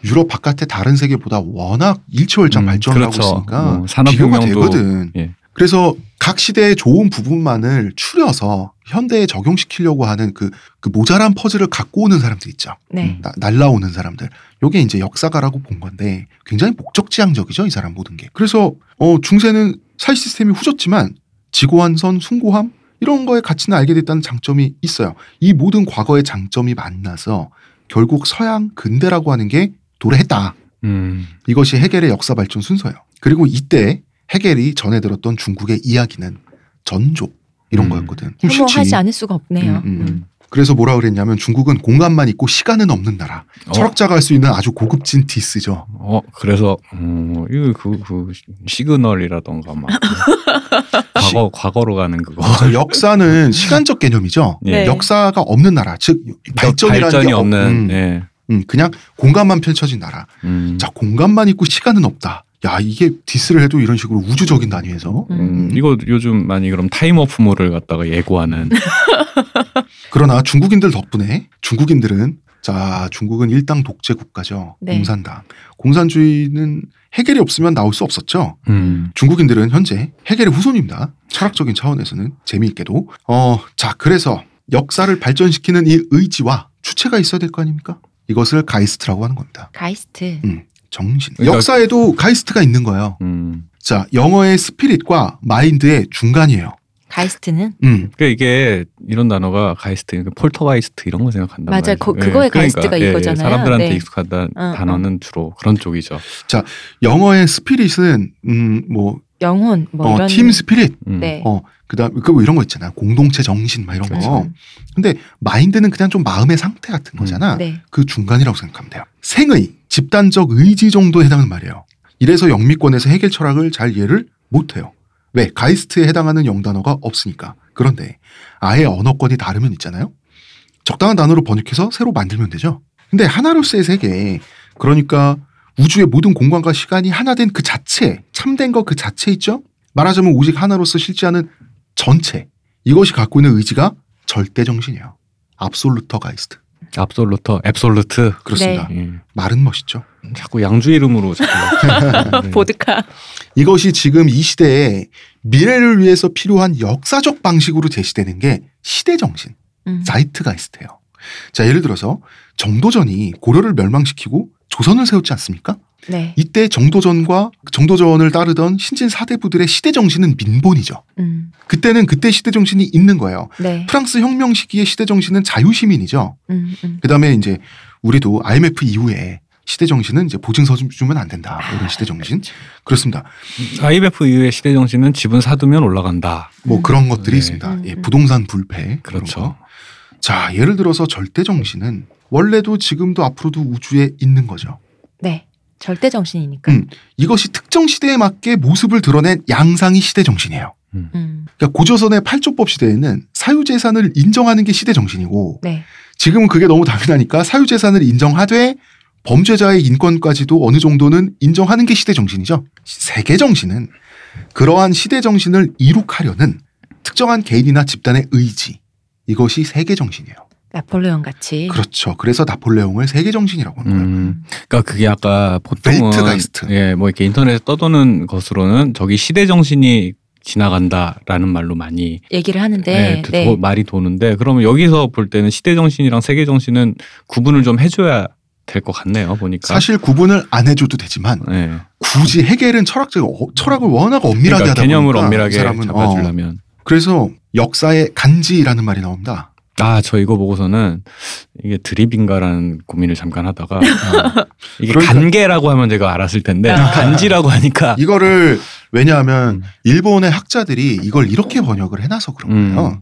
유럽 바깥의 다른 세계보다 워낙 일치월장 음, 발전을 그렇죠. 하고 있으니까 어, 비교가 산업혁명도 되거든. 예. 그래서 각 시대의 좋은 부분만을 추려서 현대에 적용시키려고 하는 그, 그 모자란 퍼즐을 갖고 오는 사람들 있죠. 네. 나- 날라오는 사람들. 요게 이제 역사가라고 본 건데 굉장히 목적지향적이죠, 이 사람 모든 게. 그래서 어 중세는 사회 시스템이 후졌지만 지고한선, 숭고함 이런 거의 가치는 알게 됐다는 장점이 있어요. 이 모든 과거의 장점이 만나서 결국 서양 근대라고 하는 게 도래했다. 음. 이것이 해겔의 역사 발전 순서예요. 그리고 이때 해겔이 전해 들었던 중국의 이야기는 전조 이런 음. 거였거든. 혐오하지 싫지. 않을 수가 없네요. 음, 음. 음. 그래서 뭐라 그랬냐면 중국은 공간만 있고 시간은 없는 나라. 어. 철학자가 할 수 있는 아주 고급진 디스죠. 어 그래서 음 이거 그, 그 시그널이라던가 막 (laughs) 과거 과거로 가는 그거 자, 역사는 시간적 개념이죠. 네. 역사가 없는 나라, 즉 발전이라는 발전이 게 없- 없는 음, 예. 음, 그냥 공간만 펼쳐진 나라. 음. 자, 공간만 있고 시간은 없다. 야, 이게 디스를 해도 이런 식으로 우주적인 단위에서. 음. 음, 이거 요즘 많이 그럼 time loop물을 갖다가 예고하는 (laughs) 그러나 중국인들 덕분에 중국인들은 자, 중국은 일당 독재 국가죠. 네. 공산당. 공산주의는 해결이 없으면 나올 수 없었죠. 음. 중국인들은 현재 해결의 후손입니다. 철학적인 차원에서는 재미있게도. 어, 자, 그래서 역사를 발전시키는 이 의지와 주체가 있어야 될 거 아닙니까? 이것을 가이스트라고 하는 겁니다. 가이스트. 음, 정신. 그러니까- 역사에도 가이스트가 있는 거예요. 음. 자, 영어의 스피릿과 마인드의 중간이에요. Geist는 음. 그러니까 이게 이런 단어가 Geist, 그러니까 폴터가이스트 이런 거 생각한단 맞아요. 말이죠. 그- 그거의 그러니까, Geist가 예, 예, 이거잖아요. 사람들한테 네. 익숙한 단- 어, 단어는 주로 그런 쪽이죠. 영어의 spirit은 음, 뭐 영혼 뭐 어, 이런 team spirit, 음. 네. 어, 그다음 그뭐 이런 거 있잖아. 공동체 정신 막 이런 거. 그렇죠. 근데 마인드는 그냥 좀 마음의 상태 같은 거잖아. 네. 그 중간이라고 생각하면 돼요. 생의 집단적 의지 정도에 해당하는 말이에요. 이래서 영미권에서 해결 철학을 잘 이해를 못해요. 왜? 가이스트에 해당하는 영단어가 없으니까. 그런데 아예 언어권이 다르면 있잖아요. 적당한 단어로 번역해서 새로 만들면 되죠. 근데 하나로서의 세계, 그러니까 우주의 모든 공간과 시간이 하나 된 그 자체, 참된 거그 자체 있죠? 말하자면 오직 하나로서 실제하는 전체. 이것이 갖고 있는 의지가 절대 정신이에요. 압솔루터 가이스트. 압솔루터, 앱솔루트. 그렇습니다. 예. 말은 멋있죠. 자꾸 양주 이름으로 자꾸 (laughs) 네. 보드카. 이것이 지금 이 시대에 미래를 위해서 필요한 역사적 방식으로 제시되는 게 시대 정신, 음. 자이트가이스트예요. 자, 예를 들어서 정도전이 고려를 멸망시키고 조선을 세웠지 않습니까? 네. 이때 정도전과 정도전을 따르던 신진 사대부들의 시대 정신은 민본이죠. 음. 그때는 그때 시대 정신이 있는 거예요. 네. 프랑스 혁명 시기의 시대 정신은 자유시민이죠. 음, 음. 그다음에 이제 우리도 IMF 이후에 시대 정신은 이제 보증서 좀 주면 안 된다. 이런 시대 정신. 그렇습니다. IMF 이후의 시대 정신은 지분 사두면 올라간다. 뭐 음. 그런 것들이 네. 있습니다. 음, 예, 음. 부동산 불패. 그렇죠. 거. 자, 예를 들어서 절대 정신은 원래도 지금도 앞으로도 우주에 있는 거죠. 네. 절대 정신이니까. 음. 이것이 특정 시대에 맞게 모습을 드러낸 양상이 시대 정신이에요. 음. 그러니까 고조선의 팔조법 시대에는 사유재산을 인정하는 게 시대 정신이고 네. 지금은 그게 너무 당연하니까 사유재산을 인정하되 범죄자의 인권까지도 어느 정도는 인정하는 게 시대 정신이죠. 세계 정신은 그러한 시대 정신을 이룩하려는 특정한 개인이나 집단의 의지 이것이 세계 정신이에요. 나폴레옹 같이. 그렇죠. 그래서 나폴레옹을 세계 정신이라고 하는 거예요. 음. 그러니까 그게 아까 보통은 벨트가이스트. 예, 뭐 이렇게 인터넷에 떠도는 것으로는 저기 시대 정신이 지나간다라는 말로 많이 얘기를 하는데. 예, 도- 네. 말이 도는데 그러면 여기서 볼 때는 시대 정신이랑 세계 정신은 구분을 좀 해줘야 될 것 같네요. 보니까 사실 구분을 안 해줘도 되지만 예. 굳이 해겔은 철학적 어, 철학을 워낙 엄밀하게 그러니까 하다 개념을 보니까 엄밀하게 이 사람은 어, 잡아주려면 그래서 역사의 간지라는 말이 나옵니다. 아 저 이거 보고서는 이게 드립인가라는 고민을 잠깐 하다가 (laughs) 이게 그러니까- 간계라고 하면 제가 알았을 텐데 아. 간지라고 하니까 이거를 왜냐하면 음. 일본의 학자들이 이걸 이렇게 번역을 해놔서 그런 거예요. 음.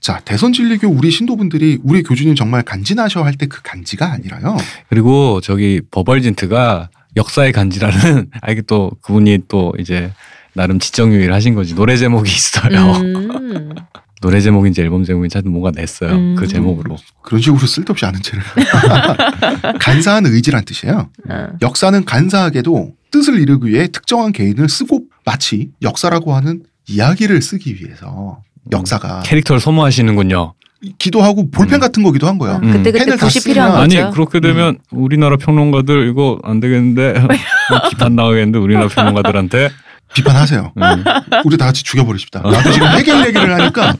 자 대선 진리교 우리 신도분들이 우리 교주님 정말 간지나셔 할 때 그 간지가 아니라요. 그리고 저기 버벌진트가 역사의 간지라는 아 이게 또 그분이 또 이제 나름 지정유의를 하신 거지 노래 제목이 있어요. 음. (laughs) (laughs) 노래 제목인지 앨범 제목인지 하여튼 뭔가 냈어요. 음. 그 제목으로. 그런 식으로 쓸데없이 아는 채를 (laughs) 간사한 의지란 뜻이에요. 어. 역사는 간사하게도 뜻을 이루기 위해 특정한 개인을 쓰고 마치 역사라고 하는 이야기를 쓰기 위해서 역사가 캐릭터를 소모하시는군요. 기도하고 볼펜 음. 같은 거기도 한 거예요. 음. 그때 그때 펜을 다 붓이 필요한 아니 거죠. 그렇게 되면 우리나라 평론가들 이거 안 되겠는데 (laughs) 뭐 비판 나가겠는데 우리나라 평론가들한테 비판하세요. 음. 우리 다 같이 죽여버리십시다. 나도 지금 해겔 얘기를 하니까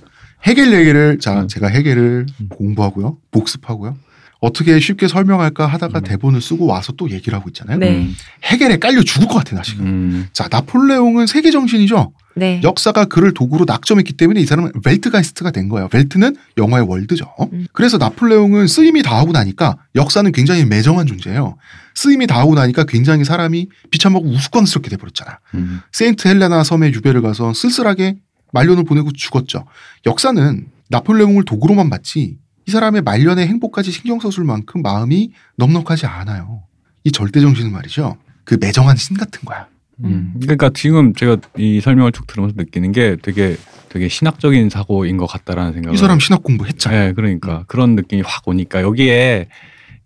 해겔 얘기를 자 음. 제가 해겔을 공부하고요, 복습하고요. 어떻게 쉽게 설명할까 하다가 음. 대본을 쓰고 와서 또 얘기를 하고 있잖아요. 네. 음. 해겔에 깔려 죽을 것 같아 나 지금. 음. 자 나폴레옹은 세계 정신이죠. 네. 역사가 그를 도구로 낙점했기 때문에 이 사람은 벨트가이스트가 된 거예요. 벨트는 영화의 월드죠. 음. 그래서 나폴레옹은 쓰임이 다 하고 나니까 역사는 굉장히 매정한 존재예요. 쓰임이 다 하고 나니까 굉장히 사람이 비참하고 우스꽝스럽게 돼버렸잖아. 음. 세인트 헬레나 섬에 유배를 가서 쓸쓸하게 말년을 보내고 죽었죠. 역사는 나폴레옹을 도구로만 봤지 이 사람의 말년의 행복까지 신경 써줄 만큼 마음이 넉넉하지 않아요. 이 절대 정신은 말이죠. 그 매정한 신 같은 거야. 음. 그러니까 지금 제가 이 설명을 쭉 들으면서 느끼는 게 되게 되게 신학적인 사고인 것 같다라는 생각을 이 사람 신학 공부했잖아. 네, 그러니까 그런 느낌이 확 오니까 여기에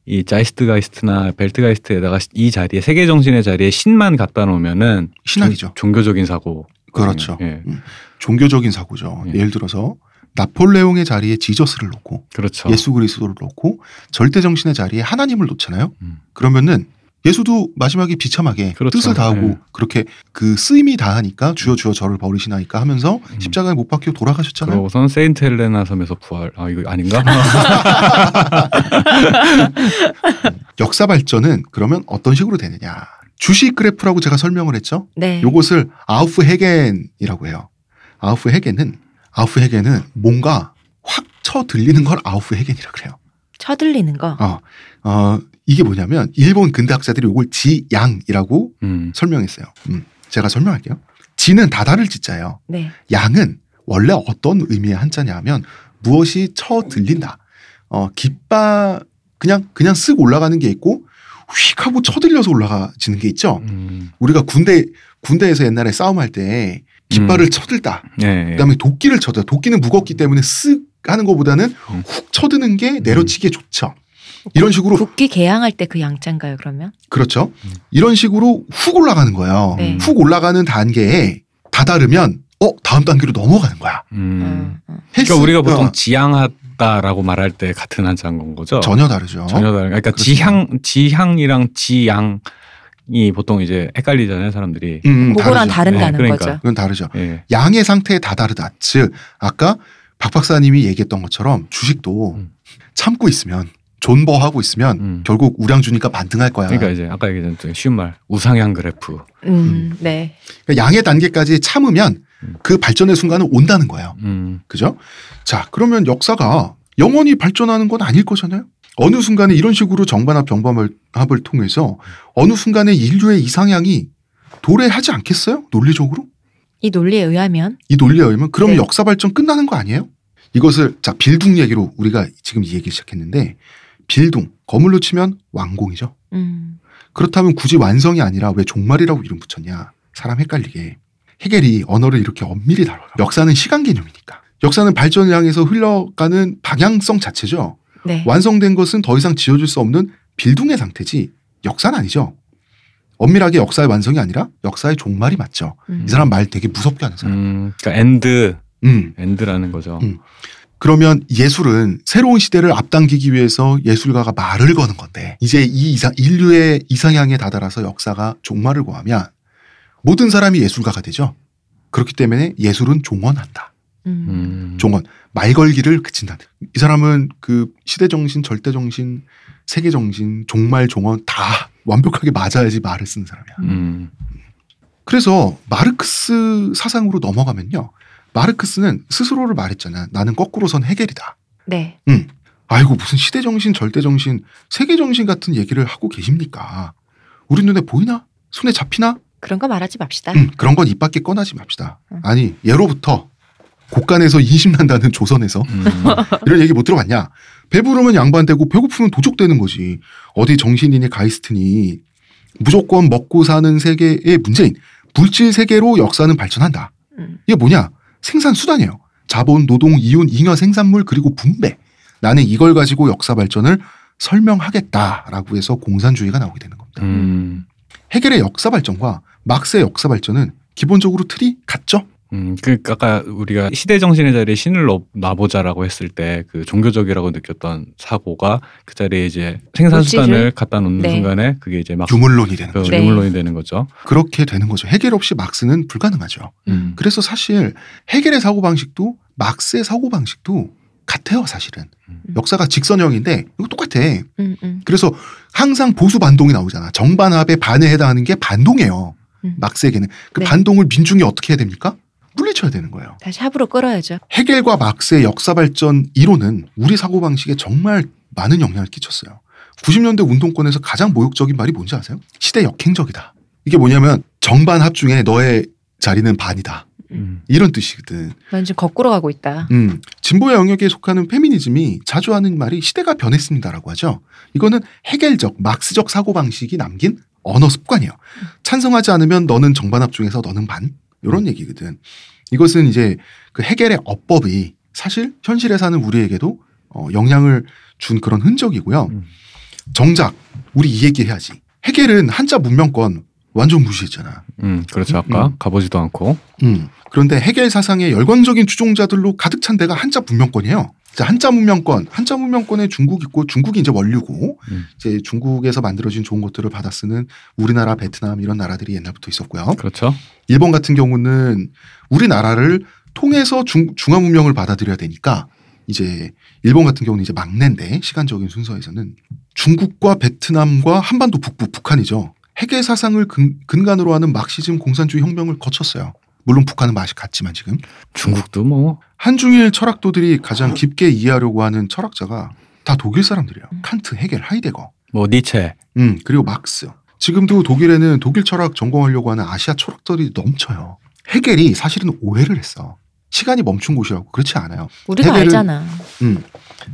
이 자이스트가이스트나 벨트가이스트에다가 이 자리에 세계 정신의 자리에 신만 갖다 놓으면은 신학이죠. 종- 종교적인 사고. 그렇죠. 예, 종교적인 사고죠. 예. 예를 들어서 나폴레옹의 자리에 지저스를 놓고 그렇죠. 예수 그리스도를 놓고 절대 정신의 자리에 하나님을 놓잖아요. 음. 그러면은 예수도 마지막에 비참하게 그렇죠. 뜻을 다하고 예. 그렇게 그 쓰임이 다하니까 주여 주여 저를 버리시나이까 하면서 음. 십자가에 못 박히고 돌아가셨잖아요. 그러고선 세인트 헬레나 섬에서 부활. 아 이거 아닌가? (laughs) (laughs) 역사 발전은 그러면 어떤 식으로 되느냐? 주식 그래프라고 제가 설명을 했죠. 네. 요것을 아우프 헤겐이라고 해요. 아우프 헤겐은 아우프 헤겐은 뭔가 확 쳐 들리는 걸 아우프 헤겐이라 그래요. 쳐들리는 거. 어, 어, 이게 뭐냐면 일본 근대 학자들이 이걸 지양이라고 음. 설명했어요. 음, 제가 설명할게요. 지는 다다를 지자예요. 네. 양은 원래 어떤 의미의 한자냐 하면 무엇이 쳐 들린다. 어, 깃바 그냥 그냥 쓱 올라가는 게 있고 휙 하고 쳐 들려서 올라가지는 게 있죠. 음. 우리가 군대 군대에서 옛날에 싸움할 때 깃발을 쳐들다. 예, 예. 그다음에 도끼를 쳐들. 도끼는 무겁기 때문에 쓱 하는 것보다는 음. 훅 쳐드는 게 내려치기에 좋죠. 이런 식으로 국기 개항할 때 그 양자인가요, 그러면? 그렇죠. 음. 이런 식으로 훅 올라가는 거예요. 네. 훅 올라가는 단계에 다다르면 어 다음 단계로 넘어가는 거야. 음. 어, 어. 헬스- 그러니까 우리가 보통 어, 지향하다라고 말할 때 같은 한자인 건 거죠. 전혀 다르죠. 전혀 다른. 그러니까 그렇습니다. 지향 지향이랑 지양 이 보통 이제 헷갈리잖아요, 사람들이. 음, 그거랑 다르죠. 다른다는 네, 그러니까. 거죠. 그건 다르죠. 예. 양의 상태에 다 다르다. 즉 아까 박 박사님이 얘기했던 것처럼 주식도 음. 참고 있으면 존버하고 있으면 음. 결국 우량 주니까 반등할 거야. 그러니까 이제 아까 얘기했던 좀 쉬운 말 우상향 그래프. 음, 네. 그러니까 양의 단계까지 참으면 음. 그 발전의 순간은 온다는 거예요. 음. 그죠? 자, 그러면 역사가 영원히 발전하는 건 아닐 거잖아요? 어느 순간에 이런 식으로 정반합 병범합을 통해서 어느 순간에 인류의 이상향이 도래하지 않겠어요? 논리적으로? 이 논리에 의하면 이 논리에 의하면 그럼 네. 역사 발전 끝나는 거 아니에요? 이것을 자 빌둥 얘기로 우리가 지금 이 얘기 시작했는데 빌둥 거물로 치면 완공이죠. 음, 그렇다면 굳이 완성이 아니라 왜 종말이라고 이름 붙였냐? 사람 헷갈리게. 해겔이 언어를 이렇게 엄밀히 다뤄요. 역사는 시간 개념이니까. 역사는 발전을 향해서 흘러가는 방향성 자체죠. 네. 완성된 것은 더 이상 지어줄 수 없는 Bildung의 상태지 역사는 아니죠. 엄밀하게 역사의 완성이 아니라 역사의 종말이 맞죠. 음. 이 사람 말 되게 무섭게 하는 사람. 음. 그러니까 end 음. end라는 거죠. 음. 그러면 예술은 새로운 시대를 앞당기기 위해서 예술가가 말을 거는 건데 이제 이 이상 인류의 이상향에 다다라서 역사가 종말을 고하면 모든 사람이 예술가가 되죠. 그렇기 때문에 예술은 종언한다. 음. 음. 종언 말 걸기를 그친다. 이 사람은 그 시대 정신, 절대 정신, 세계 정신, 종말, 종언 다 완벽하게 맞아야지 말을 쓰는 사람이야. 음. 그래서 마르크스 사상으로 넘어가면요. 마르크스는 스스로를 말했잖아. 나는 거꾸로 선 해겔이다. 네. 응. 아이고 무슨 시대 정신, 절대 정신, 세계 정신 같은 얘기를 하고 계십니까? 우리 눈에 보이나? 손에 잡히나? 그런 거 말하지 맙시다. 응, 그런 건 입 밖에 꺼내지 맙시다. 응. 아니 예로부터 곳간에서 인심난다는 (laughs) 조선에서 음. 이런 얘기 못 들어봤냐? 배부르면 양반되고 배고프면 도적되는 거지. 어디 정신이니 가이스트니 무조건 먹고 사는 세계의 문제인 물질 세계로 역사는 발전한다. 음. 이게 뭐냐? 생산 수단이에요. 자본, 노동, 이윤, 잉여, 생산물 그리고 분배. 나는 이걸 가지고 역사 발전을 설명하겠다라고 해서 공산주의가 나오게 되는 겁니다. 음. 해겔의 역사 발전과 막스의 역사 발전은 기본적으로 틀이 같죠? 음, 그러니까 아까 우리가 시대 정신의 자리에 신을 넣- 놔보자라고 했을 때 그 종교적이라고 느꼈던 사고가 그 자리에 이제 생산 수단을 물질을? 갖다 놓는 네. 순간에 그게 이제 막 유물론이 되는 그 거죠. 네. 유물론이 되는 거죠. 그렇게 되는 거죠. 해겔 없이 막스는 불가능하죠. 음. 그래서 사실 해겔의 사고 방식도 막스의 사고 방식도 같아요, 사실은. 음. 역사가 직선형인데 이거 똑같아. 음, 음. 그래서 항상 보수 반동이 나오잖아. 정반합의 반에 해당하는 게 반동이에요. 음. 막스에게는 그 네. 반동을 민중이 어떻게 해야 됩니까? 물리쳐야 되는 거예요. 다시 합으로 끌어야죠. 해겔과 막스의 역사 발전 이론은 우리 사고 방식에 정말 많은 영향을 끼쳤어요. 90년대 운동권에서 가장 모욕적인 말이 뭔지 아세요? 시대 역행적이다. 이게 뭐냐면 정반 합 중에 너의 자리는 반이다. 음. 이런 뜻이거든. 완전 거꾸로 가고 있다. 음, 진보의 영역에 속하는 페미니즘이 자주 하는 말이 시대가 변했습니다라고 하죠. 이거는 해겔적, 막스적 사고방식이 남긴 언어 습관이에요. 찬성하지 않으면 너는 정반합 중에서 너는 반? 이런 얘기거든. 이것은 이제 그 해겔의 어법이 사실 현실에 사는 우리에게도 어, 영향을 준 그런 흔적이고요. 음. 정작 우리 이 얘기 해야지. 해겔은 한자 문명권 완전 무시했잖아. 음, 그렇죠. 아까 가보지도 않고. 음. 그런데 해겔 사상의 열광적인 추종자들로 가득 찬 데가 한자 문명권이에요. 자, 한자 문명권, 한자 문명권에 중국 있고 중국이 이제 원류고 음. 이제 중국에서 만들어진 좋은 것들을 받아 쓰는 우리나라, 베트남 이런 나라들이 옛날부터 있었고요. 그렇죠. 일본 같은 경우는 우리나라를 통해서 중, 중화 문명을 받아들여야 되니까 이제 일본 같은 경우는 이제 막내인데 시간적인 순서에서는 중국과 베트남과 한반도 북부 북한이죠. 해계 사상을 근, 근간으로 하는 막시즘 공산주의 혁명을 거쳤어요. 물론 북한은 맛이 같지만 지금 중국도 뭐 한중일 철학도들이 가장 깊게 이해하려고 하는 철학자가 다 독일 사람들이에요. 칸트, 헤겔, 하이데거. 뭐 니체. 음, 그리고 막스. 지금도 독일에는 독일 철학 전공하려고 하는 아시아 철학들이 넘쳐요. 헤겔이 사실은 오해를 했어. 시간이 멈춘 곳이라고 그렇지 않아요. 우리가 해결은- 알잖아. 음.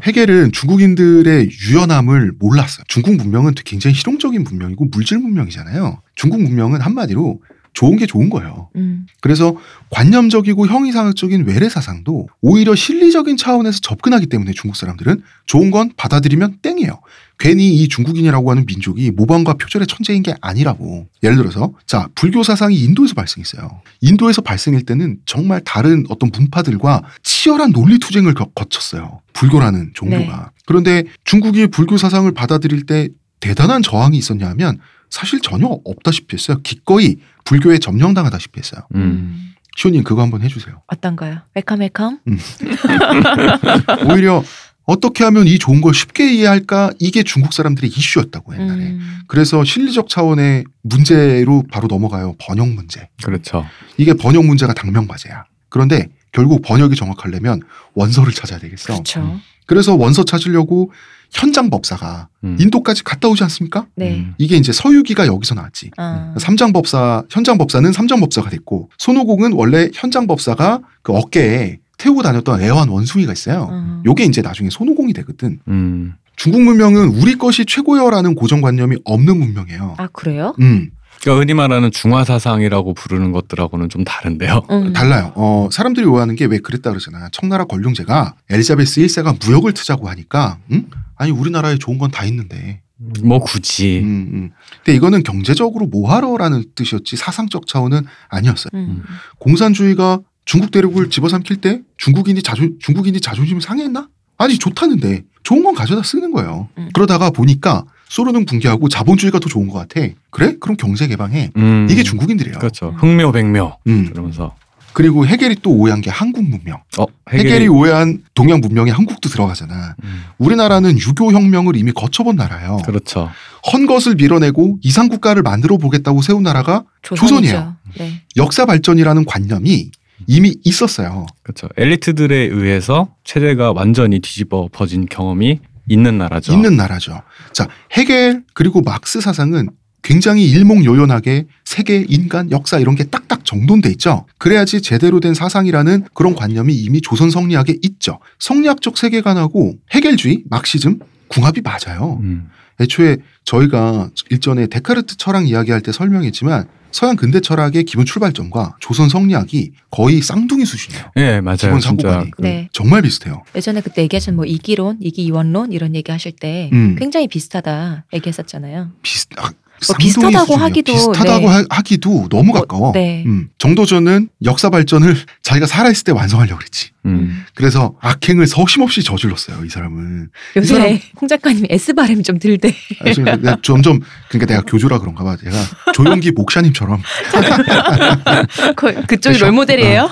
헤겔은 중국인들의 유연함을 몰랐어요. 중국 문명은 굉장히 실용적인 문명이고 물질 문명이잖아요. 중국 문명은 한마디로 좋은 게 좋은 거예요. 음. 그래서 관념적이고 형이상학적인 외래 사상도 오히려 실리적인 차원에서 접근하기 때문에 중국 사람들은 좋은 건 받아들이면 땡이에요. 괜히 이 중국인이라고 하는 민족이 모방과 표절의 천재인 게 아니라고. 예를 들어서 자 불교 사상이 인도에서 발생했어요. 인도에서 발생할 때는 정말 다른 어떤 문파들과 치열한 논리 투쟁을 거- 거쳤어요. 불교라는 종교가. 그런데 중국이 불교 사상을 받아들일 때 대단한 저항이 있었냐 하면 사실 전혀 없다시피 했어요. 기꺼이 불교에 점령당하다시피 했어요. 음. 음. 시호님 그거 한번 해주세요. 어떤가요? welcome welcome. (laughs) 오히려 어떻게 하면 이 좋은 걸 쉽게 이해할까 이게 중국 사람들의 이슈였다고 옛날에. 음. 그래서 실리적 차원의 문제로 바로 넘어가요. 번역 문제. 그렇죠. 이게 번역 문제가 당면 과제야. 그런데 결국 번역이 정확하려면 원서를 찾아야 되겠어. 그렇죠. 그래서 원서 찾으려고 현장 법사가 음. 인도까지 갔다 오지 않습니까? 네. 음. 이게 이제 서유기가 여기서 나왔지. 아. 삼장 법사, 현장 법사는 삼장 법사가 됐고 손오공은 원래 현장 법사가 그 어깨에 태우고 다녔던 애완 원숭이가 있어요. 어. 요게 이제 나중에 손오공이 되거든. 음. 중국 문명은 우리 것이 최고여라는 고정관념이 없는 문명이에요. 아 그래요? 음, 그러니까 흔히 말하는 중화 사상이라고 부르는 것들하고는 좀 다른데요. 음. 달라요. 어, 사람들이 오해하는 게 왜 그랬다 그러잖아. 청나라 권룡제가 엘리자베스 1세가 무역을 트자고 하니까, 응? 아니, 우리나라에 좋은 건 다 있는데. 뭐 굳이. 음, 음. 근데 이거는 경제적으로 뭐하러라는 뜻이었지 사상적 차원은 아니었어요. 음. 공산주의가 중국 대륙을 집어삼킬 때 중국인이 자존 중국인이 자존심이 상했나? 아니 좋다는데 좋은 건 가져다 쓰는 거예요. 음. 그러다가 보니까 소련은 붕괴하고 자본주의가 더 좋은 것 같아. 그래? 그럼 경제 개방해. 음. 이게 중국인들이에요. 그렇죠. 흑묘 백묘. 음. 그러면서 그리고 해겔이 또 오해한 게 한국 문명. 어 해겔이, 해겔이 오해한 동양 문명에 한국도 들어가잖아. 음. 우리나라는 유교 혁명을 이미 거쳐본 나라예요. 그렇죠. 헌 것을 밀어내고 이상 국가를 만들어 보겠다고 세운 나라가 조선이죠. 조선이에요. 네. 역사 발전이라는 관념이 이미 있었어요. 그렇죠. 엘리트들에 의해서 체제가 완전히 뒤집어 퍼진 경험이 있는 나라죠. 있는 나라죠. 자, 해겔 그리고 막스 사상은 굉장히 일목요연하게 세계, 인간, 역사 이런 게 딱딱 정돈돼 있죠. 그래야지 제대로 된 사상이라는 그런 관념이 이미 조선 성리학에 있죠. 성리학적 세계관하고 해겔주의, 막시즘 궁합이 맞아요. 음. 애초에 저희가 일전에 데카르트 철학 이야기할 때 설명했지만 서양 근대 철학의 기본 출발점과 조선 성리학이 거의 쌍둥이 수준이에요. 예, 맞아요. 기본. 사고관이. 그- 네. 정말 비슷해요. 예전에 그때 얘기하신 뭐 이기론, 이기이원론 이런 얘기 하실 때 음. 굉장히 비슷하다 얘기했었잖아요. 비슷, 아, 뭐 비슷하다고. 하기도, 비슷하다고 네. 하- 하기도 너무 가까워. 네. 음, 정도전은 역사 발전을 (laughs) 자기가 살아있을 때 완성하려고 그랬지. 음. 그래서 악행을 서심없이 저질렀어요, 이 사람은. 요새 사람- (laughs) 홍 작가님이 S 발음이 좀 들대. 아, 점점, 그러니까 내가 교조라 그런가 봐. 제가 조용기 목사님처럼. 그- (laughs) 그쪽이. 롤 모델이에요?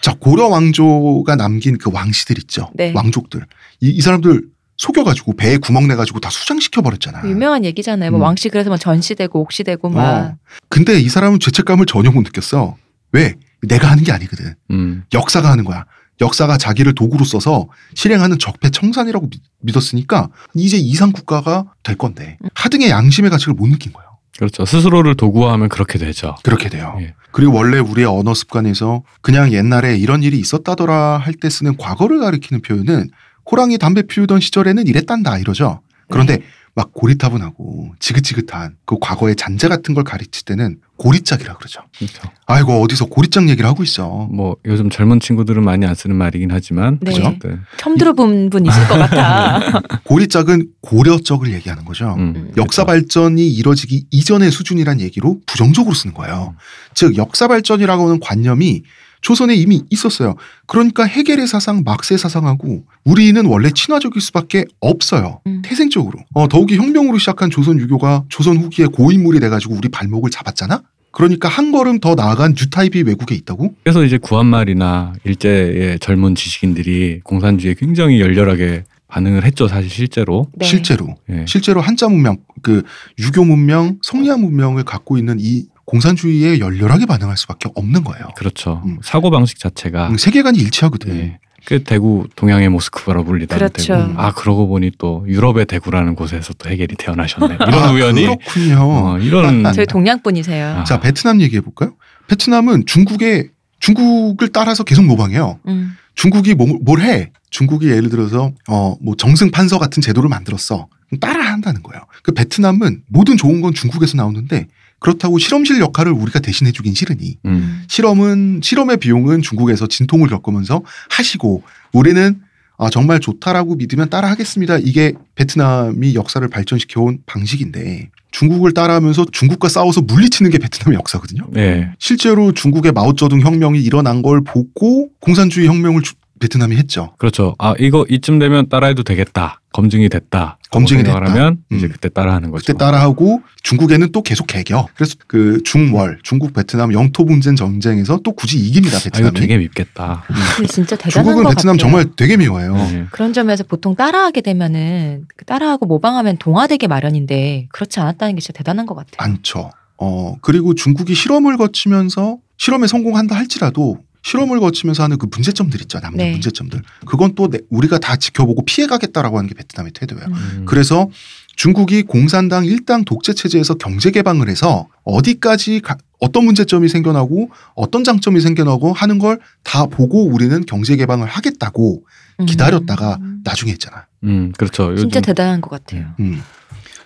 자, 고려 왕조가 남긴 그 왕씨들 있죠. 네. 왕족들. 이, 이 사람들 속여가지고 배에 구멍 내가지고 다 수장시켜 버렸잖아. 유명한 얘기잖아요. 뭐 음. 왕씨 그래서 뭐 전시되고 옥시되고 막. 어. 근데 이 사람은 죄책감을 전혀 못 느꼈어. 왜? 내가 하는 게 아니거든. 음. 역사가 하는 거야. 역사가 자기를 도구로 써서 실행하는 적폐청산이라고 믿- 믿었으니까 이제 이상 국가가 될 건데 하등의 양심의 가치를 못 느낀 거예요. 그렇죠. 스스로를 도구화하면 그렇게 되죠. 그렇게 돼요. 예. 그리고 원래 우리의 언어 습관에서 그냥 옛날에 이런 일이 있었다더라 할 때 쓰는 과거를 가리키는 표현은 호랑이 담배 피우던 시절에는 이랬단다 이러죠. 그런데 막 고리타분하고 지긋지긋한 그 과거의 잔재 같은 걸 가르칠 때는 고리짝이라 그러죠. 그렇죠. 아이고 어디서 고리짝 얘기를 하고 있어. 뭐 요즘 젊은 친구들은 많이 안 쓰는 말이긴 하지만 네. 어쨌든 처음 들어본 분 있을 것 같아. (laughs) 고리짝은 고려적을 얘기하는 거죠. 음, 음. 역사 발전이 이뤄지기 이전의 수준이란 얘기로 부정적으로 쓰는 거예요. 즉 역사 발전이라고 하는 관념이 조선에 이미 있었어요. 그러니까 해겔의 사상, 막스의 사상하고 우리는 원래 친화적일 수밖에 없어요. 음. 태생적으로. 어, 더욱이 혁명으로 시작한 조선 유교가 조선 후기에 고인물이 돼가지고 우리 발목을 잡았잖아. 그러니까 한 걸음 더 나아간 뉴타입이 외국에 있다고? 그래서 이제 구한말이나 일제의 젊은 지식인들이 공산주의에 굉장히 열렬하게 반응을 했죠. 사실 실제로. 네. 실제로. 예. 실제로 한자 문명, 그 유교 문명, 성리학 문명을 갖고 있는 이 공산주의에 열렬하게 반응할 수밖에 없는 거예요. 그렇죠. 음. 사고 방식 자체가 음, 세계관이 일치하거든. 예. 그 대구 동양의 모스크바로 불리던 그렇죠. 대구. 아 그러고 보니 또 유럽의 대구라는 곳에서 또 해결이 태어나셨네. 이런 아, 우연이 그렇군요. 어, 이런 저희 동양 분이세요. 아. 자, 베트남 얘기해 볼까요? 베트남은 중국의 중국을 따라서 계속 모방해요. 음. 중국이 뭐- 뭘 해? 중국이 예를 들어서 어 뭐 정승 판서 같은 제도를 만들었어. 따라 한다는 거예요. 그 베트남은 모든 좋은 건 중국에서 나오는데 그렇다고 실험실 역할을 우리가 대신해 주긴 싫으니 음. 실험은 실험의 비용은 중국에서 진통을 겪으면서 하시고 우리는 아, 정말 좋다라고 믿으면 따라 하겠습니다. 이게 베트남이 역사를 발전시켜 온 방식인데 중국을 따라하면서 중국과 싸워서 물리치는 게 베트남의 역사거든요. 네. 실제로 중국의 마오쩌둥 혁명이 일어난 걸 보고 공산주의 혁명을 주- 베트남이 했죠. 그렇죠. 아 이거 이쯤 되면 따라해도 되겠다. 검증이 됐다. 검증이 됐다. 하면 이제 음. 그때 따라하는 거죠. 그때 따라하고 중국에는 또 계속 개겨. 그래서 그 중월 중국 베트남 영토 분쟁 전쟁에서 또 굳이 이깁니다 아 베트남이. 되게 밉겠다. 진짜 (laughs) 대단한 중국은 것 베트남 같아요. 정말 되게 미워해요. 네. 그런 점에서 보통 따라하게 되면은 그 따라하고 모방하면 동화되게 마련인데 그렇지 않았다는 게 진짜 대단한 것 같아요. 많죠. 어, 그리고 중국이 실험을 거치면서 실험에 성공한다 할지라도 실험을 거치면서 하는 그 문제점들 있죠. 남는 네. 문제점들. 그건 또 내- 우리가 다 지켜보고 피해가겠다라고 하는 게 베트남의 태도예요. 음. 음. 그래서 중국이 공산당 일당 독재 체제에서 경제 개방을 해서 어디까지 가- 어떤 문제점이 생겨나고 어떤 장점이 생겨나고 하는 걸 다 보고 우리는 경제 개방을 하겠다고 음. 기다렸다가 나중에 했잖아. 음 그렇죠. 요즘 진짜 대단한 것 같아요. 음.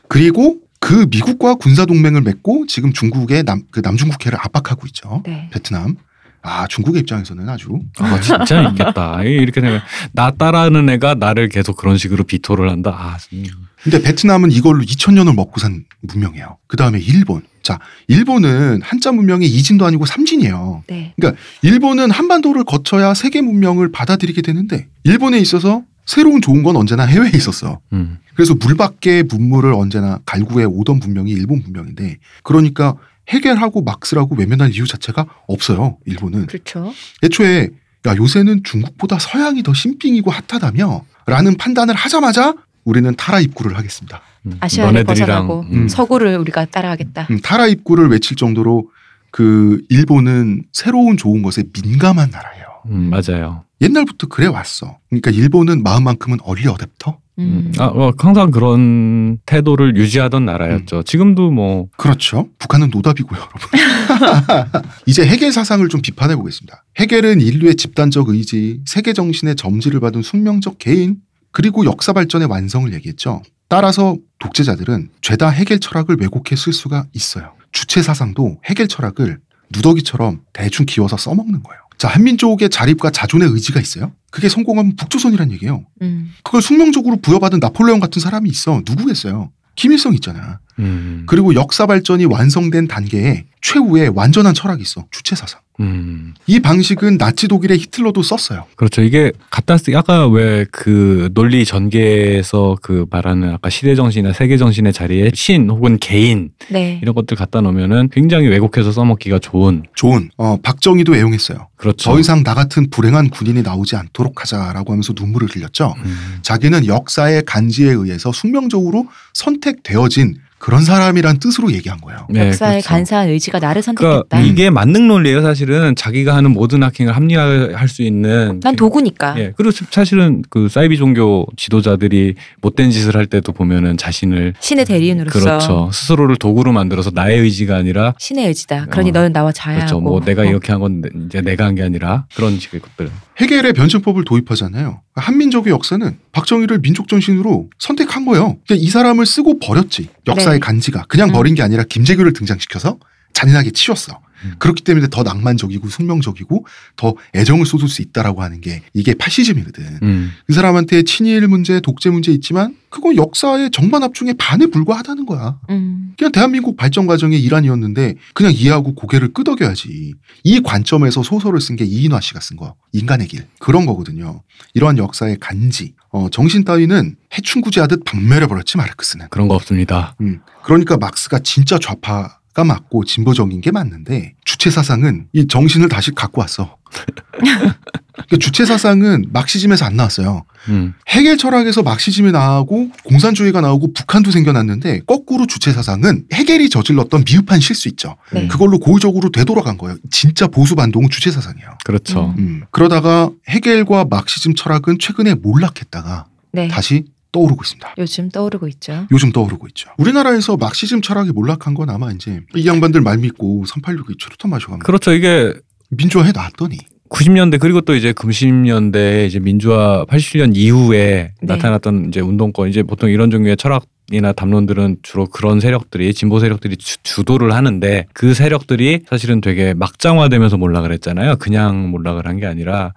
그리고 그 미국과 군사 동맹을 맺고 지금 중국의 남, 그 남중국해를 압박하고 있죠. 네. 베트남. 아, 중국의 입장에서는 아주 아 진짜 있겠다. 이렇게 생각. 나 따라하는 애가 나를 계속 그런 식으로 비토를 한다. 아 음. 근데 베트남은 이걸로 2000년을 먹고 산 문명이에요. 그 다음에 일본. 자, 일본은 한자 문명의 이진도 아니고 삼진이에요. 네. 일본은 한반도를 거쳐야 세계 문명을 받아들이게 되는데 일본에 있어서 새로운 좋은 건 언제나 해외에 있었어. 음. 그래서 물 밖의 문물을 언제나 갈구해 오던 문명이 일본 문명인데 그러니까 해결하고 막스라고 외면할 이유 자체가 없어요. 일본은. 그렇죠. 애초에 야 요새는 중국보다 서양이 더 신빙이고 핫하다며 라는 판단을 하자마자 우리는 타라 입구를 하겠습니다. 음. 아시아를 벗어나고 음. 서구를 우리가 따라하겠다. 음, 타라 입구를 외칠 정도로 그 일본은 새로운 좋은 것에 민감한 나라예요. 음, 맞아요. 옛날부터 그래 왔어. 그러니까 일본은 마음만큼은 얼리 어댑터. 음. 아, 어, 항상 그런 태도를 유지하던 나라였죠. 지금도 뭐 그렇죠. 북한은 노답이고요, 여러분. (laughs) 이제 해겔 사상을 좀 비판해 보겠습니다. 해겔은 인류의 집단적 의지, 세계 정신의 점지를 받은 숙명적 개인, 그리고 역사 발전의 완성을 얘기했죠. 따라서 독재자들은 죄다 해겔 철학을 왜곡해 쓸 수가 있어요. 주체 사상도 해겔 철학을 누더기처럼 대충 기워서 써먹는 거예요. 자, 한민족의 자립과 자존의 의지가 있어요. 그게 성공하면 북조선이란 얘기예요. 음. 그걸 숙명적으로 부여받은 나폴레옹 같은 사람이 있어. 누구겠어요? 김일성 있잖아. 음. 그리고 역사 발전이 완성된 단계에 최후의 완전한 철학이 있어. 주체 사상. 음. 이 방식은 나치 독일의 히틀러도 썼어요. 그렇죠. 이게 갖다 쓰 아까 왜 그 논리 전개에서 그 말하는 아까 시대 정신이나 세계 정신의 자리에 신 혹은 개인 네. 이런 것들 갖다 놓으면은 굉장히 왜곡해서 써먹기가 좋은 좋은 어, 박정희도 애용했어요. 그렇죠. 더 이상 나 같은 불행한 군인이 나오지 않도록 하자라고 하면서 눈물을 흘렸죠. 음. 자기는 역사의 간지에 의해서 숙명적으로 선택되어진 그런 사람이란 뜻으로 얘기한 거예요. 네, 역사의 그렇죠. 간사한 의지가 나를 선택했다. 그러니까 이게 만능 논리예요. 사실은 자기가 하는 모든 악행을 합리화할 수 있는. 난 도구니까. 예, 그리고 사실은 그 사이비 종교 지도자들이 못된 짓을 할 때도 보면은 자신을 신의 대리인으로서 그렇죠 스스로를 도구로 만들어서 나의 의지가 아니라 신의 의지다. 그러니 어, 너는 나와 자야하고. 그렇죠. 뭐 내가 어. 이렇게 한 건 이제 내가 한 게 아니라 그런 식의 것들. 해겔의 변증법을 도입하잖아요. 한민족의 역사는 박정희를 민족 정신으로 선택한 거예요. 근데 이 사람을 쓰고 버렸지. 역사의 네. 간지가 그냥 음. 버린 게 아니라 김재규를 등장시켜서 잔인하게 치웠어. 음. 그렇기 때문에 더 낭만적이고 숙명적이고 더 애정을 쏟을 수 있다라고 하는 게 이게 파시즘이거든. 음. 그 사람한테 친일 문제, 독재 문제 있지만 그건 역사의 정반 합 중에 반에 불과하다는 거야. 음. 그냥 대한민국 발전 과정의 일환이었는데 그냥 이해하고 고개를 끄덕여야지. 이 관점에서 소설을 쓴 게 이인화 씨가 쓴 거. 인간의 길. 그런 거거든요. 이러한 역사의 간지. 어, 정신 따위는 해충구제하듯 박멸해버렸지 마르크스는. 그런 거 없습니다. 음. 그러니까 막스가 진짜 좌파 가 맞고 진보적인 게 맞는데 주체 사상은 이 정신을 다시 갖고 왔어. 그러니까 주체 사상은 막시즘에서 안 나왔어요. 음. 해겔 철학에서 막시즘이 나오고 공산주의가 나오고 북한도 생겨났는데 거꾸로 주체 사상은 해겔이 저질렀던 미흡한 실수 있죠. 네. 그걸로 고의적으로 되돌아간 거예요. 진짜 보수 반동은 주체 사상이에요. 그렇죠. 음. 그러다가 해겔과 막시즘 철학은 최근에 몰락했다가 네. 다시 떠오르고 있습니다. 요즘 떠오르고 있죠. 요즘 떠오르고 있죠. 우리나라에서 막시즘 철학이 몰락한 건 아마 이제 이 양반들 말 믿고 386이 최루탄 마셔가면 그렇죠. 이게 민주화해 놨더니 90년대 그리고 또 이제 90년대 이제 민주화 87년 이후에 네. 나타났던 이제 운동권 이제 보통 이런 종류의 철학이나 담론들은 주로 그런 세력들이 진보 세력들이 주, 도를 하는데 그 세력들이 사실은 되게 막장화되면서 몰락을 했잖아요. 그냥 몰락을 한 게 아니라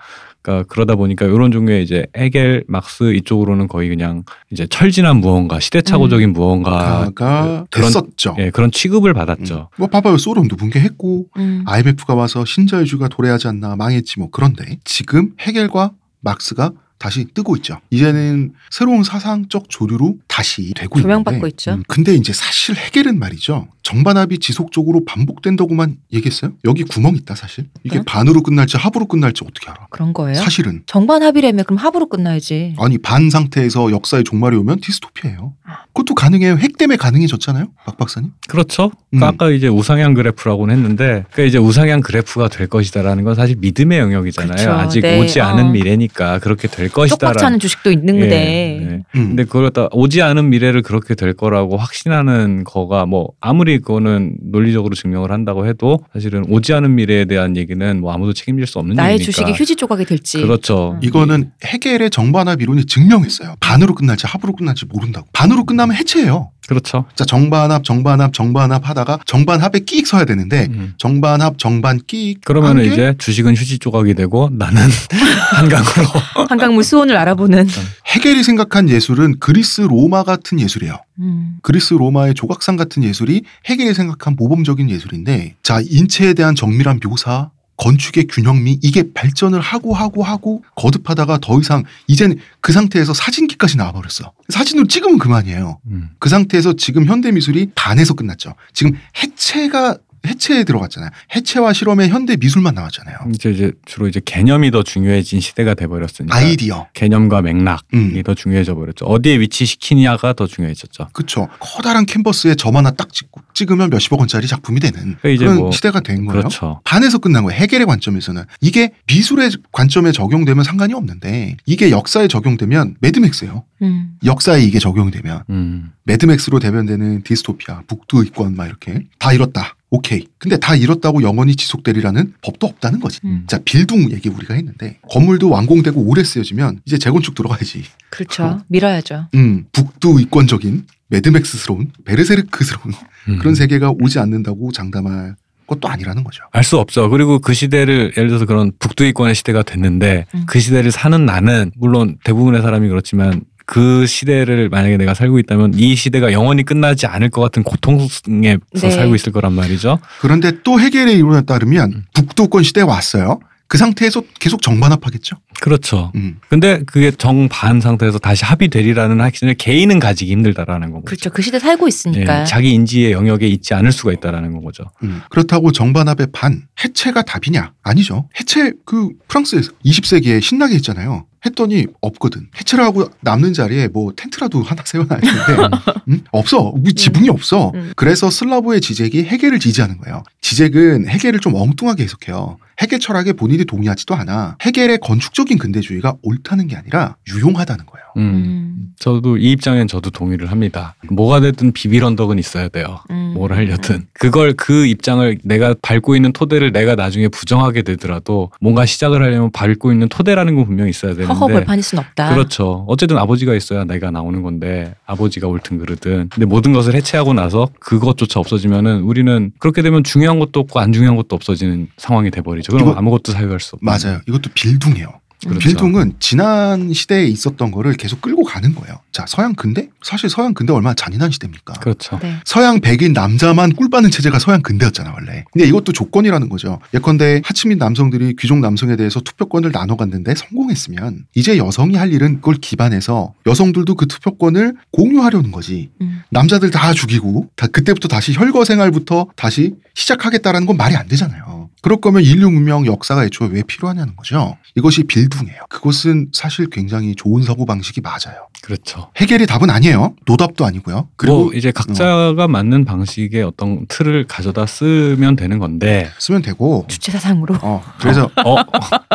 그러니까 그러다 보니까 이런 종류의 이제 해겔, 막스 이쪽으로는 거의 그냥 이제 철진한 무언가, 시대착오적인 무언가 가가 그런- 됐었죠. 예, 그런 취급을 받았죠. 뭐 봐봐요. 소련도 붕괴했고 음. IMF가 와서 신자유주의가 도래하지 않나 망했지 뭐 그런데 지금 해겔과 막스가 다시 뜨고 있죠. 이제는 새로운 사상적 조류로 다시 되고 조명받고 있는데 있죠. 음, 근데 이제 사실 해겔은 말이죠. 정반합이 지속적으로 반복된다고만 얘기했어요. 여기 구멍 있다 사실. 이게 네? 반으로 끝날지 합으로 끝날지 어떻게 알아? 그런 거예요? 사실은 정반 합의라면 그럼 합으로 끝나야지. 아니 반 상태에서 역사의 종말이 오면 디스토피아예요. 그것도 가능해요. 핵 때문에 가능해졌잖아요. 박 박사님. 그렇죠. 음. 그러니까 아까 이제 우상향 그래프라고는 했는데, 그러니까 이제 우상향 그래프가 될 것이다라는 건 사실 믿음의 영역이잖아요. 그렇죠. 아직 네, 오지 어. 않은 미래니까 그렇게 될 것이다라는. 않은 주식도 있는데. 예, 예. 음. 근데 그걸 갖다 오지 않은 미래를 그렇게 될 거라고 확신하는 거가 뭐 아무리 그거는 논리적으로 증명을 한다고 해도 사실은 오지 않은 미래에 대한 얘기는 뭐 아무도 책임질 수 없는 나의 얘기니까. 주식이 휴지 조각이 될지. 그렇죠. 음. 이거는 해겔의 정반합 이론이 증명했어요. 반으로 끝날지 합으로 끝날지 모른다고. 반으로 끝나면 해체예요. 그렇죠. 자 정반합 정반합 정반합 하다가 정반합에 끼익 서야 되는데 음. 정반합 정반 끼익 그러면 이제 주식은 휴지 조각이 되고 나는 (laughs) 한강으로. (laughs) 한강물 수온을 알아보는. 해겔이 생각한 예술은 그리스 로마 같은 예술이에요. 음. 그리스 로마의 조각상 같은 예술이 해겔이 생각한 모범적인 예술인데 자 인체에 대한 정밀한 묘사 건축의 균형미 이게 발전을 하고 하고 하고 거듭하다가 더 이상 이제는 그 상태에서 사진기까지 나와버렸어. 사진으로 찍으면 그만이에요. 음. 그 상태에서 지금 현대 미술이 반에서 끝났죠. 지금 해체가 해체에 들어갔잖아요 해체와 실험의 현대 미술만 나왔잖아요 이제 이제 주로 이제 개념이 더 중요해진 시대가 돼버렸으니까. 아이디어 개념과 맥락이 음. 더 중요해져 버렸죠. 어디에 위치시키냐가 더 중요해졌죠. 그쵸 커다란 캔버스에 점 하나 딱 찍고 찍으면 몇십억 원짜리 작품이 되는 그러니까 그런 뭐 시대가 된 거예요 그렇죠. 반에서 끝난 거예요. 해결의 관점에서는. 이게 미술의 관점에 적용되면 상관이 없는데 이게 역사에 적용되면 매드맥스예요. 음. 역사에 이게 적용되면 음. 매드맥스로 대변되는 디스토피아, 북두 의권 막 이렇게 다 잃었다. 오케이. 근데 다 잃었다고 영원히 지속되리라는 법도 없다는 거지. 음. 자, 빌둥 얘기 우리가 했는데 건물도 완공되고 오래 쓰여지면 이제 재건축 들어가야지. 그렇죠. 밀어야죠. 음, 북두의권적인 매드맥스스러운 베르세르크스러운 음. 그런 세계가 오지 않는다고 장담할 것도 아니라는 거죠. 알 수 없죠. 그리고 그 시대를 예를 들어서 그런 북두이권의 시대가 됐는데 음. 그 시대를 사는 나는 물론 대부분의 사람이 그렇지만 그 시대를 만약에 내가 살고 있다면 이 시대가 영원히 끝나지 않을 것 같은 고통에서 네. 살고 있을 거란 말이죠. 그런데 또 해겔의 이론에 따르면 음. 북두권 시대에 왔어요. 그 상태에서 계속 정반합하겠죠. 그렇죠. 음. 근데 그게 정반 상태에서 다시 합의되리라는 확신을 개인은 가지기 힘들다라는 거고. 그렇죠. 그 시대 살고 있으니까. 예, 자기 인지의 영역에 있지 않을 수가 있다라는 거죠. 음. 그렇다고 정반합의 반 해체가 답이냐? 아니죠. 해체 그 프랑스에서 20세기에 신나게 했잖아요. 했더니 없거든. 해체를 하고 남는 자리에 뭐 텐트라도 하나 세워놔야 되는데 (laughs) 음? 없어. 우리 지붕이 없어. 음. 그래서 슬라브의 지적이 해겔을 지지하는 거예요. 지적은 해겔을 좀 엉뚱하게 해석해요. 해겔 철학에 본인이 동의하지도 않아. 해겔의 건축적인 근대주의가 옳다는 게 아니라 유용하다는 거예요. 음. 음. 저도 이 입장엔 저도 동의를 합니다. 뭐가 됐든 비빌 언덕은 있어야 돼요. 음. 뭘 하려든 그걸 그 입장을 내가 밟고 있는 토대를 내가 나중에 부정하게 되더라도 뭔가 시작을 하려면 밟고 있는 토대라는 건 분명히 있어야 되는데 허허 벌판일 순 없다. 그렇죠. 어쨌든 아버지가 있어야 내가 나오는 건데 아버지가 옳든 그르든 근데 모든 것을 해체하고 나서 그것조차 없어지면은 우리는 그렇게 되면 중요한 것도 없고 안 중요한 것도 없어지는 상황이 돼버리죠. 그럼 이거- 아무것도 사용할 수 없고 맞아요. 이것도 빌둥이에요. 그렇죠. 빌둥은 지난 시대에 있었던 거를 계속 끌고 가는 거예요. 자, 서양 근대? 사실 서양 근대 얼마나 잔인한 시대입니까? 그렇죠. 네. 서양 백인 남자만 꿀 빠는 체제가 서양 근대였잖아 원래. 근데 이것도 조건이라는 거죠. 예컨대 하층민 남성들이 귀족 남성에 대해서 투표권을 나눠 갔는데 성공했으면 이제 여성이 할 일은 그걸 기반해서 여성들도 그 투표권을 공유하려는 거지. 음. 남자들 다 죽이고 다 그때부터 다시 혈거 생활부터 다시 시작하겠다라는 건 말이 안 되잖아요. 그럴 거면 인류 문명 역사가 애초에 왜 필요하냐는 거죠. 이것이 빌둥이에요. 그것은 사실 굉장히 좋은 사고 방식이 맞아요. 그렇죠. 해결이 답은 아니에요. 노답도 아니고요. 그리고 뭐 이제 각자가 맞는 방식의 어떤 틀을 가져다 쓰면 되는 건데 쓰면 되고 주체사상으로. 어, 그래서 어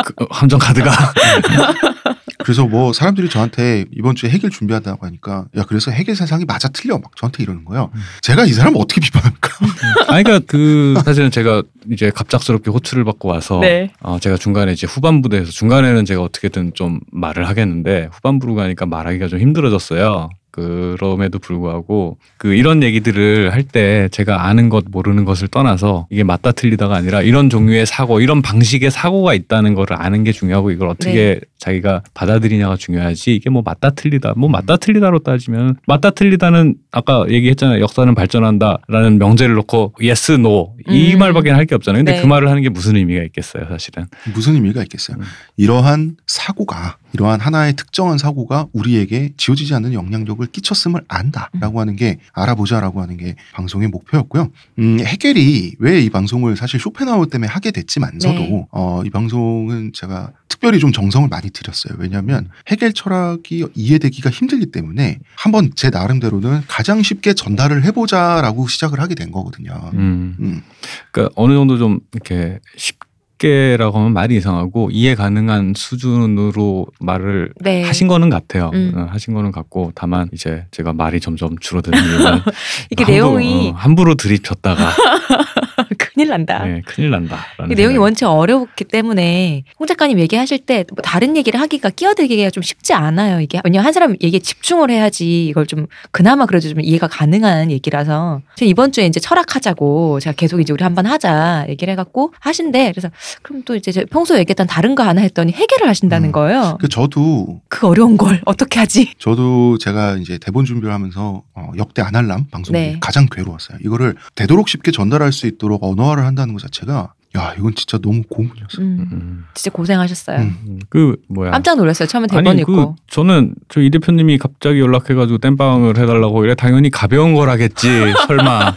그, 함정 카드가 (laughs) 그래서 뭐 사람들이 저한테 이번 주에 해결 준비한다고 하니까 야 그래서 해결 세상이 맞아 틀려 막 저한테 이러는 거예요. 음. 제가 이 사람 어떻게 비판합니까? 아니 그러니까 그 사실은 제가 이제 갑작스 럽게 호출을 받고 와서 네. 어, 제가 중간에 이제 후반부대에서 중간에는 제가 어떻게든 좀 말을 하겠는데 후반부로 가니까 말하기가 좀 힘들어졌어요. 그럼에도 불구하고 그 이런 얘기들을 할 때 제가 아는 것 모르는 것을 떠나서 이게 맞다 틀리다가 아니라 이런 종류의 사고 이런 방식의 사고가 있다는 거를 아는 게 중요하고 이걸 어떻게 자기가 받아들이냐가 중요하지 이게 뭐 맞다 틀리다 뭐 맞다 틀리다로 따지면 맞다 틀리다는 아까 얘기했잖아요 역사는 발전한다라는 명제를 놓고 yes no 이 음. 말밖에 할 게 없잖아요 근데 네. 그 말을 하는 게 무슨 의미가 있겠어요 사실은 무슨 의미가 있겠어요? 음. 이러한 사고가 이러한 하나의 특정한 사고가 우리에게 지워지지 않는 영향력을 끼쳤음을 안다라고 하는 게 알아보자라고 하는 게 방송의 목표였고요. 음, 해겔이 왜 이 방송을 사실 쇼펜하우어 때문에 하게 됐지만서도 네. 어, 이 방송은 제가 특별히 좀 정성을 많이 들였어요. 왜냐하면 해겔 철학이 이해되기가 힘들기 때문에 한번 제 나름대로는 가장 쉽게 전달을 해보자라고 시작을 하게 된 거거든요. 음. 음. 그러니까 어느 정도 좀 이렇게 쉽게 라고 하면 말이 이상하고 이해 가능한 수준으로 말을 네. 하신 거는 같아요. 음. 어, 하신 거는 같고 다만 이제 제가 말이 점점 줄어드는 이유는 (laughs) 이게 함부로, 내용이 어, 함부로 들이켰다가 (laughs) 큰일 난다. 네, 큰일 난다라는 이 내용이 생각이- 원체 어렵기 때문에 홍 작가님 얘기하실 때 뭐 다른 얘기를 하기가 끼어들기가 좀 쉽지 않아요. 이게 왜냐면 한 사람 얘기에 집중을 해야지 이걸 좀 그나마 그래도 좀 이해가 가능한 얘기라서 제가 이번 주에 이제 철학하자고 제가 계속 이제 우리 한번 하자 얘기를 해갖고 하신대 그래서 그럼 또 이제 제가 평소 에 얘기했던 다른 거 하나 했더니 해결을 하신다는 음. 거예요. 그 저도 그 어려운 걸 (laughs) 어떻게 하지? 저도 제가 이제 대본 준비를 하면서 어, 역대 아날람 방송 네. 가장 괴로웠어요. 이거를 되도록 쉽게 전달할 수 있도록 언어 화를 한다는 것 자체가 야 이건 진짜 너무 고문이었어요. 음, 음, 진짜 고생하셨어요. 음. 음, 그 뭐야 깜짝 놀랐어요. 처음에 대본 아니 읽고. 그 저는 저 이 대표님이 갑자기 연락해가지고 땜빵을 해달라고 이래 당연히 가벼운 거라겠지 (laughs) 설마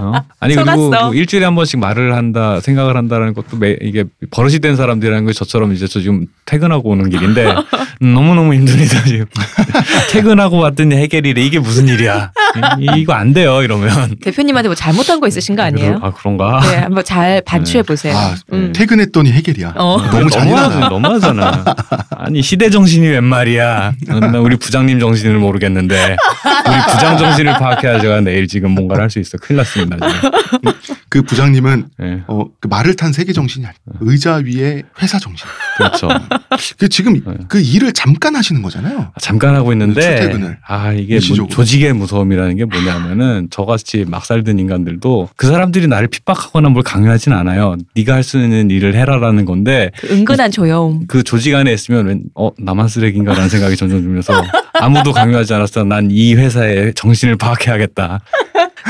어? 아니 그리고. 뭐 일주일에 한 번씩 말을 한다 생각을 한다라는 것도 매, 이게 버릇이 된 사람들이라는 게 저처럼 이제 저 지금 퇴근하고 오는 길인데 음, (laughs) 너무 너무 힘듭니다 지금 (laughs) 퇴근하고 왔더니 해결이래 이게 무슨 일이야 이, 이거 안 돼요 이러면 대표님한테 뭐 잘못한 거 있으신 거 아니에요? 아 그런가 네, 한번 잘 반추해 보세요. 아 음. 퇴근했더니 해결이야. 어. 너무 잔인하다. 너무하잖아, 너무하잖아. 아니 시대 정신이 웬 말이야. 어, 나 우리 부장님 정신을 모르겠는데 우리 부장 정신을 파악해야 제가 내일 지금 뭔가를 할 수 있어. 큰일 났습니다. 지금. (laughs) 그 부장님은 예, 어, 그 말을 탄 세계 정신이 아니고 의자 위에 회사 정신. 그렇죠. (laughs) 그 지금 네. 그 일을 잠깐 하시는 거잖아요. 잠깐 하고 있는데 출퇴근을. 아 이게 뭐. 조직의 무서움이라는 게 뭐냐면은 (laughs) 저같이 막 살던 인간들도 그 사람들이 나를 핍박하거나 뭘 강요하진 않아요. 네가 할 수 있는 일을 해라라는 건데 그 은근한 조여움. 그 조직 안에 있으면 웬, 어 나만 쓰레기인가라는 생각이 점점 들면서 아무도 강요하지 않았어. 난 이 회사의 정신을 파악해야겠다.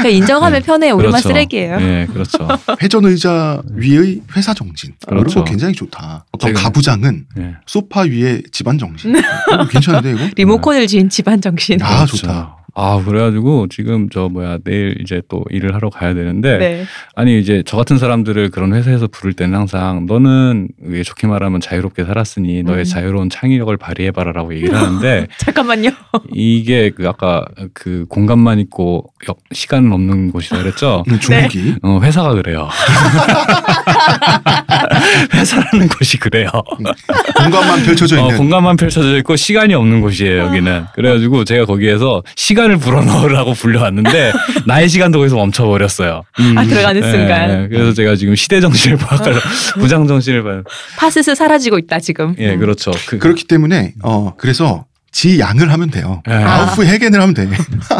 그러니까 인정하면 편해. 우리만 그렇죠. 쓰레기예요. 네, 그렇죠. (laughs) 회전 의자 위의 회사 정신. 이런 그렇죠. 거 굉장히 좋다. 어떤 제가- 가부장은 네. 소파 위에 집안 정신. (laughs) 괜찮은데 이거? 리모컨을 지은 집안 정신. 아 그렇죠. 좋다. 아 그래가지고 지금 저 뭐야 내일 이제 또 일을 하러 가야 되는데 네. 아니 이제 저 같은 사람들을 그런 회사에서 부를 때는 항상 너는 왜 좋게 말하면 자유롭게 살았으니 너의 음. 자유로운 창의력을 발휘해봐라라고 얘기를 하는데 (laughs) 잠깐만요. 이게 그 아까 그 공간만 있고 역- 시간은 없는 곳이라 그랬죠. 음, 중국이 어, 회사가 그래요. (laughs) (laughs) 회사라는 곳이 그래요. (laughs) 공간만 펼쳐져 어, 있는 공간만 펼쳐져 있고 시간이 없는 곳이에요 여기는. 그래가지고 제가 거기에서 시간을 불어넣으라고 (laughs) 불려왔는데 나의 시간도 거기서 멈춰버렸어요. 음, 아 들어가는 네, 순간 그래서 제가 지금 시대 정신을 파악하려 부장 정신을 봐. 파스스 사라지고 있다 지금. 예, 음. 그렇죠. 그, 그렇기 때문에 어 그래서 지 양을 하면 돼요. 예. 아우프 해겐을 하면 돼.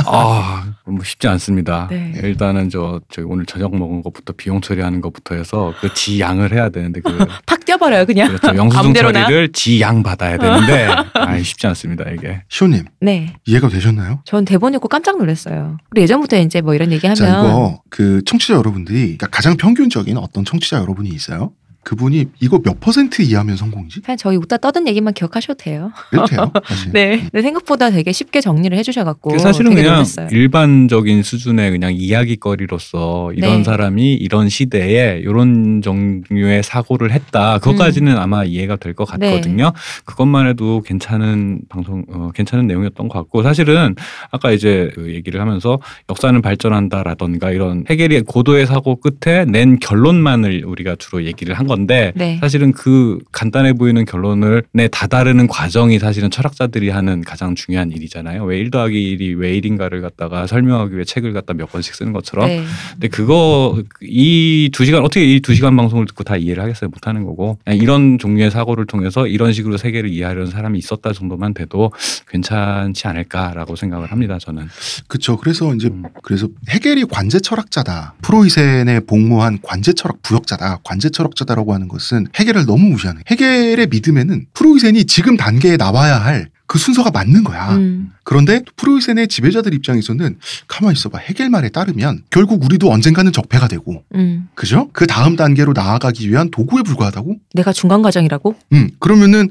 아, 뭐 쉽지 않습니다. 네. 일단은 저 저기 오늘 저녁 먹은 것부터 비용 처리하는 것부터 해서 그 지 양을 해야 되는데 그 (laughs) 팍 뛰어버려요 그냥. 그렇죠. 영수증. 처리를 지양 받아야 되는데 (laughs) 아 쉽지 않습니다 이게. 시호님 네. 이해가 되셨나요? 전 대본 읽고 깜짝 놀랐어요. 우리 예전부터 이제 뭐 이런 얘기하면 자 이거 그 청취자 여러분들이 그러니까 가장 평균적인 어떤 청취자 여러분이 있어요. 그분이 이거 몇 퍼센트 이하면 성공이지? 그냥 저희 웃다 떠든 얘기만 기억하셔도 돼요. 이렇돼요 사실. (laughs) 네. 근데 생각보다 되게 쉽게 정리를 해주셔갖고 그게 사실은 그냥 놀랐어요. 일반적인 수준의 그냥 이야기거리로서 이런 네. 사람이 이런 시대에 이런 종류의 사고를 했다. 그것까지는 아마 이해가 될것 음. 네. 같거든요. 그것만 해도 괜찮은 방송, 어, 괜찮은 내용이었던 것 같고 사실은 아까 이제 그 얘기를 하면서 역사는 발전한다라던가 이런 해겔이 고도의 사고 끝에 낸 결론만을 우리가 주로 얘기를 한 건데 네. 사실은 그 간단해 보이는 결론을 내 다다르는 과정이 사실은 철학자들이 하는 가장 중요한 일이잖아요. 왜1 더하기 1이 왜 1인가를 갖다가 설명하기 위해 책을 갖다 몇 권씩 쓰는 것처럼. 네. 근데 그거 이 두 시간 어떻게 이 두 시간 방송을 듣고 다 이해를 하겠어요? 못 하는 거고. 그냥 이런 종류의 사고를 통해서 이런 식으로 세계를 이해하려는 사람이 있었다 정도만 돼도 괜찮지 않을까라고 생각을 합니다. 저는. 그렇죠. 그래서 이제 음. 그래서 해겔이 관제 철학자다. 프로이센에 복무한 관제 철학 부역자다. 관제 철학자다라고 하는 것은 해겔을 너무 무시하는. 해겔의 믿음에는 프로이센이 지금 단계에 나와야 할 그 순서가 맞는 거야. 음. 그런데 프로이센의 지배자들 입장에서는 가만히 있어봐. 해겔 말에 따르면 결국 우리도 언젠가는 적폐가 되고, 음. 그죠? 그 다음 단계로 나아가기 위한 도구에 불과하다고? 내가 중간 과정이라고? 음, 그러면은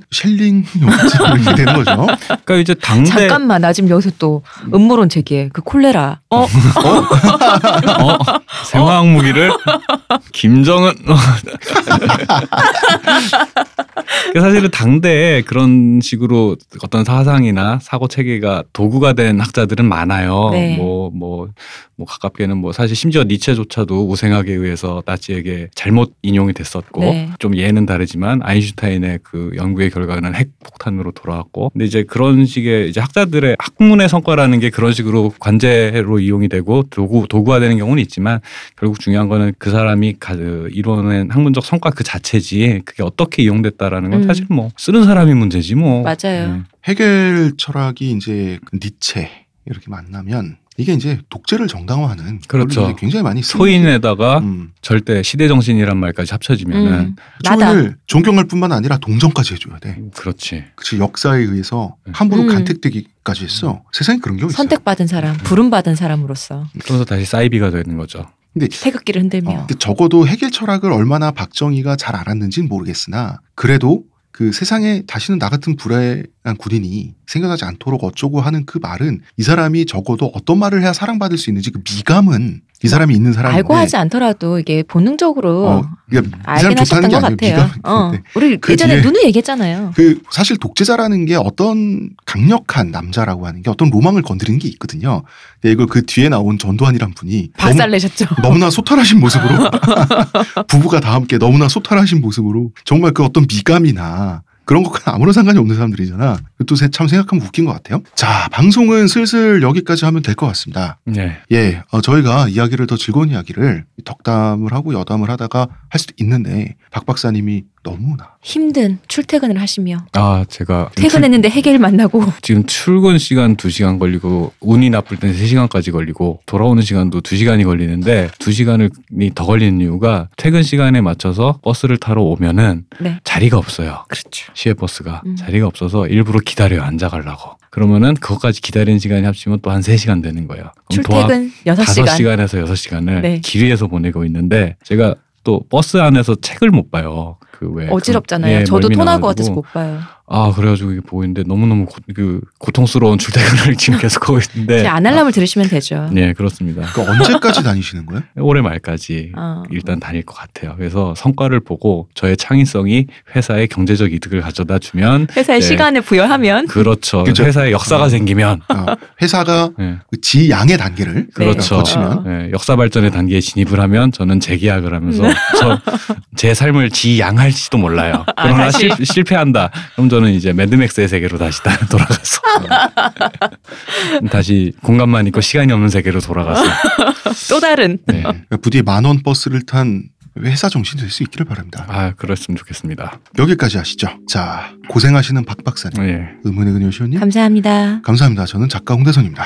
영지 이렇게 되는 거죠. (laughs) 그러니까 이제 당대 잠깐만 나 지금 여기서 또 음모론 제기해. 그 콜레라. 어? 어? (laughs) 생화학 무기를 김정은 (laughs) 그 사실은 당대에 그런 식으로 어떤 사상이나 사고 체계가 도구가 된 학자들은 많아요. 네. 뭐 뭐 뭐 가깝게는 뭐 사실 심지어 니체조차도 우생학에 의해서 나치에게 잘못 인용이 됐었고 네. 좀 예는 다르지만 아인슈타인의 그 연구의 결과는 핵폭탄으로 돌아왔고 근데 이제 그런 식의 이제 학자들의 학문의 성과라는 게 그런 식으로 관제로 이용이 되고 도구 도구화되는 경우는 있지만 결국 중요한 거는 그 사람이 가, 그 이뤄낸 학문적 성과 그 자체지 그게 어떻게 이용됐다라는 건 음. 사실 뭐 쓰는 사람이 문제지 뭐 맞아요. 네. 해겔 철학이 이제 그 니체 이렇게 만나면 이게 이제 독재를 정당화하는 그렇죠. 굉장히 많이 소인에다가 음. 절대 시대 정신이란 말까지 합쳐지면은 음. 나다. 초인을 존경할 뿐만 아니라 동정까지 해줘야 돼. 그렇지. 그치 역사에 의해서 네. 함부로 음. 간택되기까지 했어. 세상에 그런 경우. 선택받은 사람, 부름받은 사람으로서 그래서 다시 사이비가 되는 거죠. 태극기를 흔들며. 어, 근데 적어도 해겔 철학을 얼마나 박정희가 잘 알았는지는 모르겠으나 그래도 그 세상에 다시는 나 같은 불행한 군인이 생겨나지 않도록 어쩌고 하는 그 말은 이 사람이 적어도 어떤 말을 해야 사랑받을 수 있는지 그 미감은 이 사람이 있는 사람인데 알고 하지 않더라도 이게 본능적으로 어, 그러니까 이 알긴 사람 하셨던 것. 같아요. 어. 네. 우리 그 예전에 누누이 얘기했잖아요. 그 사실 독재자라는 게 어떤 강력한 남자라고 하는 게 어떤 로망을 건드리는 게 있거든요. 근데 이걸 그 뒤에 나온 전두환이란 분이 너무, 박살내셨죠. 너무 나 소탈하신 모습으로 (laughs) 부부가 다 함께 너무나 소탈하신 모습으로 정말 그 어떤 미감이나 그런 것과는 아무런 상관이 없는 사람들이잖아. 또참 생각하면 웃긴 것 같아요. 자, 방송은 슬슬 여기까지 하면 될 것 같습니다. 네. 예, 어, 저희가 이야기를 더 즐거운 이야기를 덕담을 하고 여담을 하다가 할 수도 있는데 박 박사님이 너무나 힘든 출퇴근을 하시며 아 제가 퇴근했는데 해결 만나고 지금 출근 시간 2시간 걸리고 운이 나쁠 때는 3시간까지 걸리고 돌아오는 시간도 2시간이 걸리는데 2시간이 더 걸리는 이유가 퇴근 시간에 맞춰서 버스를 타러 오면은 네. 자리가 없어요. 그렇죠. 시외버스가 음. 자리가 없어서 일부러 기다려요. 앉아 가려고. 그러면은 그것까지 기다리는 시간이 합치면 또한 3시간 되는 거예요. 그럼 출퇴근 6시간. 5시간에서 6시간을 네. 길 위에서 보내고 있는데 제가 또 버스 안에서 책을 못 봐요. 그 왜 어지럽잖아요. 그- 예, 저도 토나고. 같아서 못 봐요. 아 그래가지고 이게 보고 있는데 너무 너무 그 고통스러운 출퇴근을 (laughs) 지금 계속 하고 있는데 이제 안알람을 들으시면 되죠. 네 그렇습니다. 그 언제까지 다니시는 거예요? (laughs) 올해 말까지 어. 일단 다닐 것 같아요. 그래서 성과를 보고 저의 창의성이 회사에 경제적 이득을 가져다 주면 회사에 네. 시간을 부여하면 그렇죠. 그죠. 회사에 역사가 어. 생기면 어, 회사가 네. 그 지양의 단계를 그렇죠. 거치면 어. 네, 역사 발전의 단계에 진입을 하면 저는 재계약을 하면서 음. 저, 제 삶을 지 양할지도 몰라요. (laughs) 아, 그러나 다시. 실, 실패한다. 그럼 저는 이제 매드맥스의 세계로 다시 다- (laughs) 돌아가서 다시 공간만 있고 시간이 없는 세계로 돌아가서 (laughs) 또 다른 네. 그러니까 부디 만원 버스를 탄 회사 정신 될 수 있기를 바랍니다. 아 그랬으면 좋겠습니다. 여기까지 하시죠. 자 고생하시는 박 박사님, 예. 의문의 근효시원님 감사합니다. 감사합니다. 저는 작가 홍대선입니다.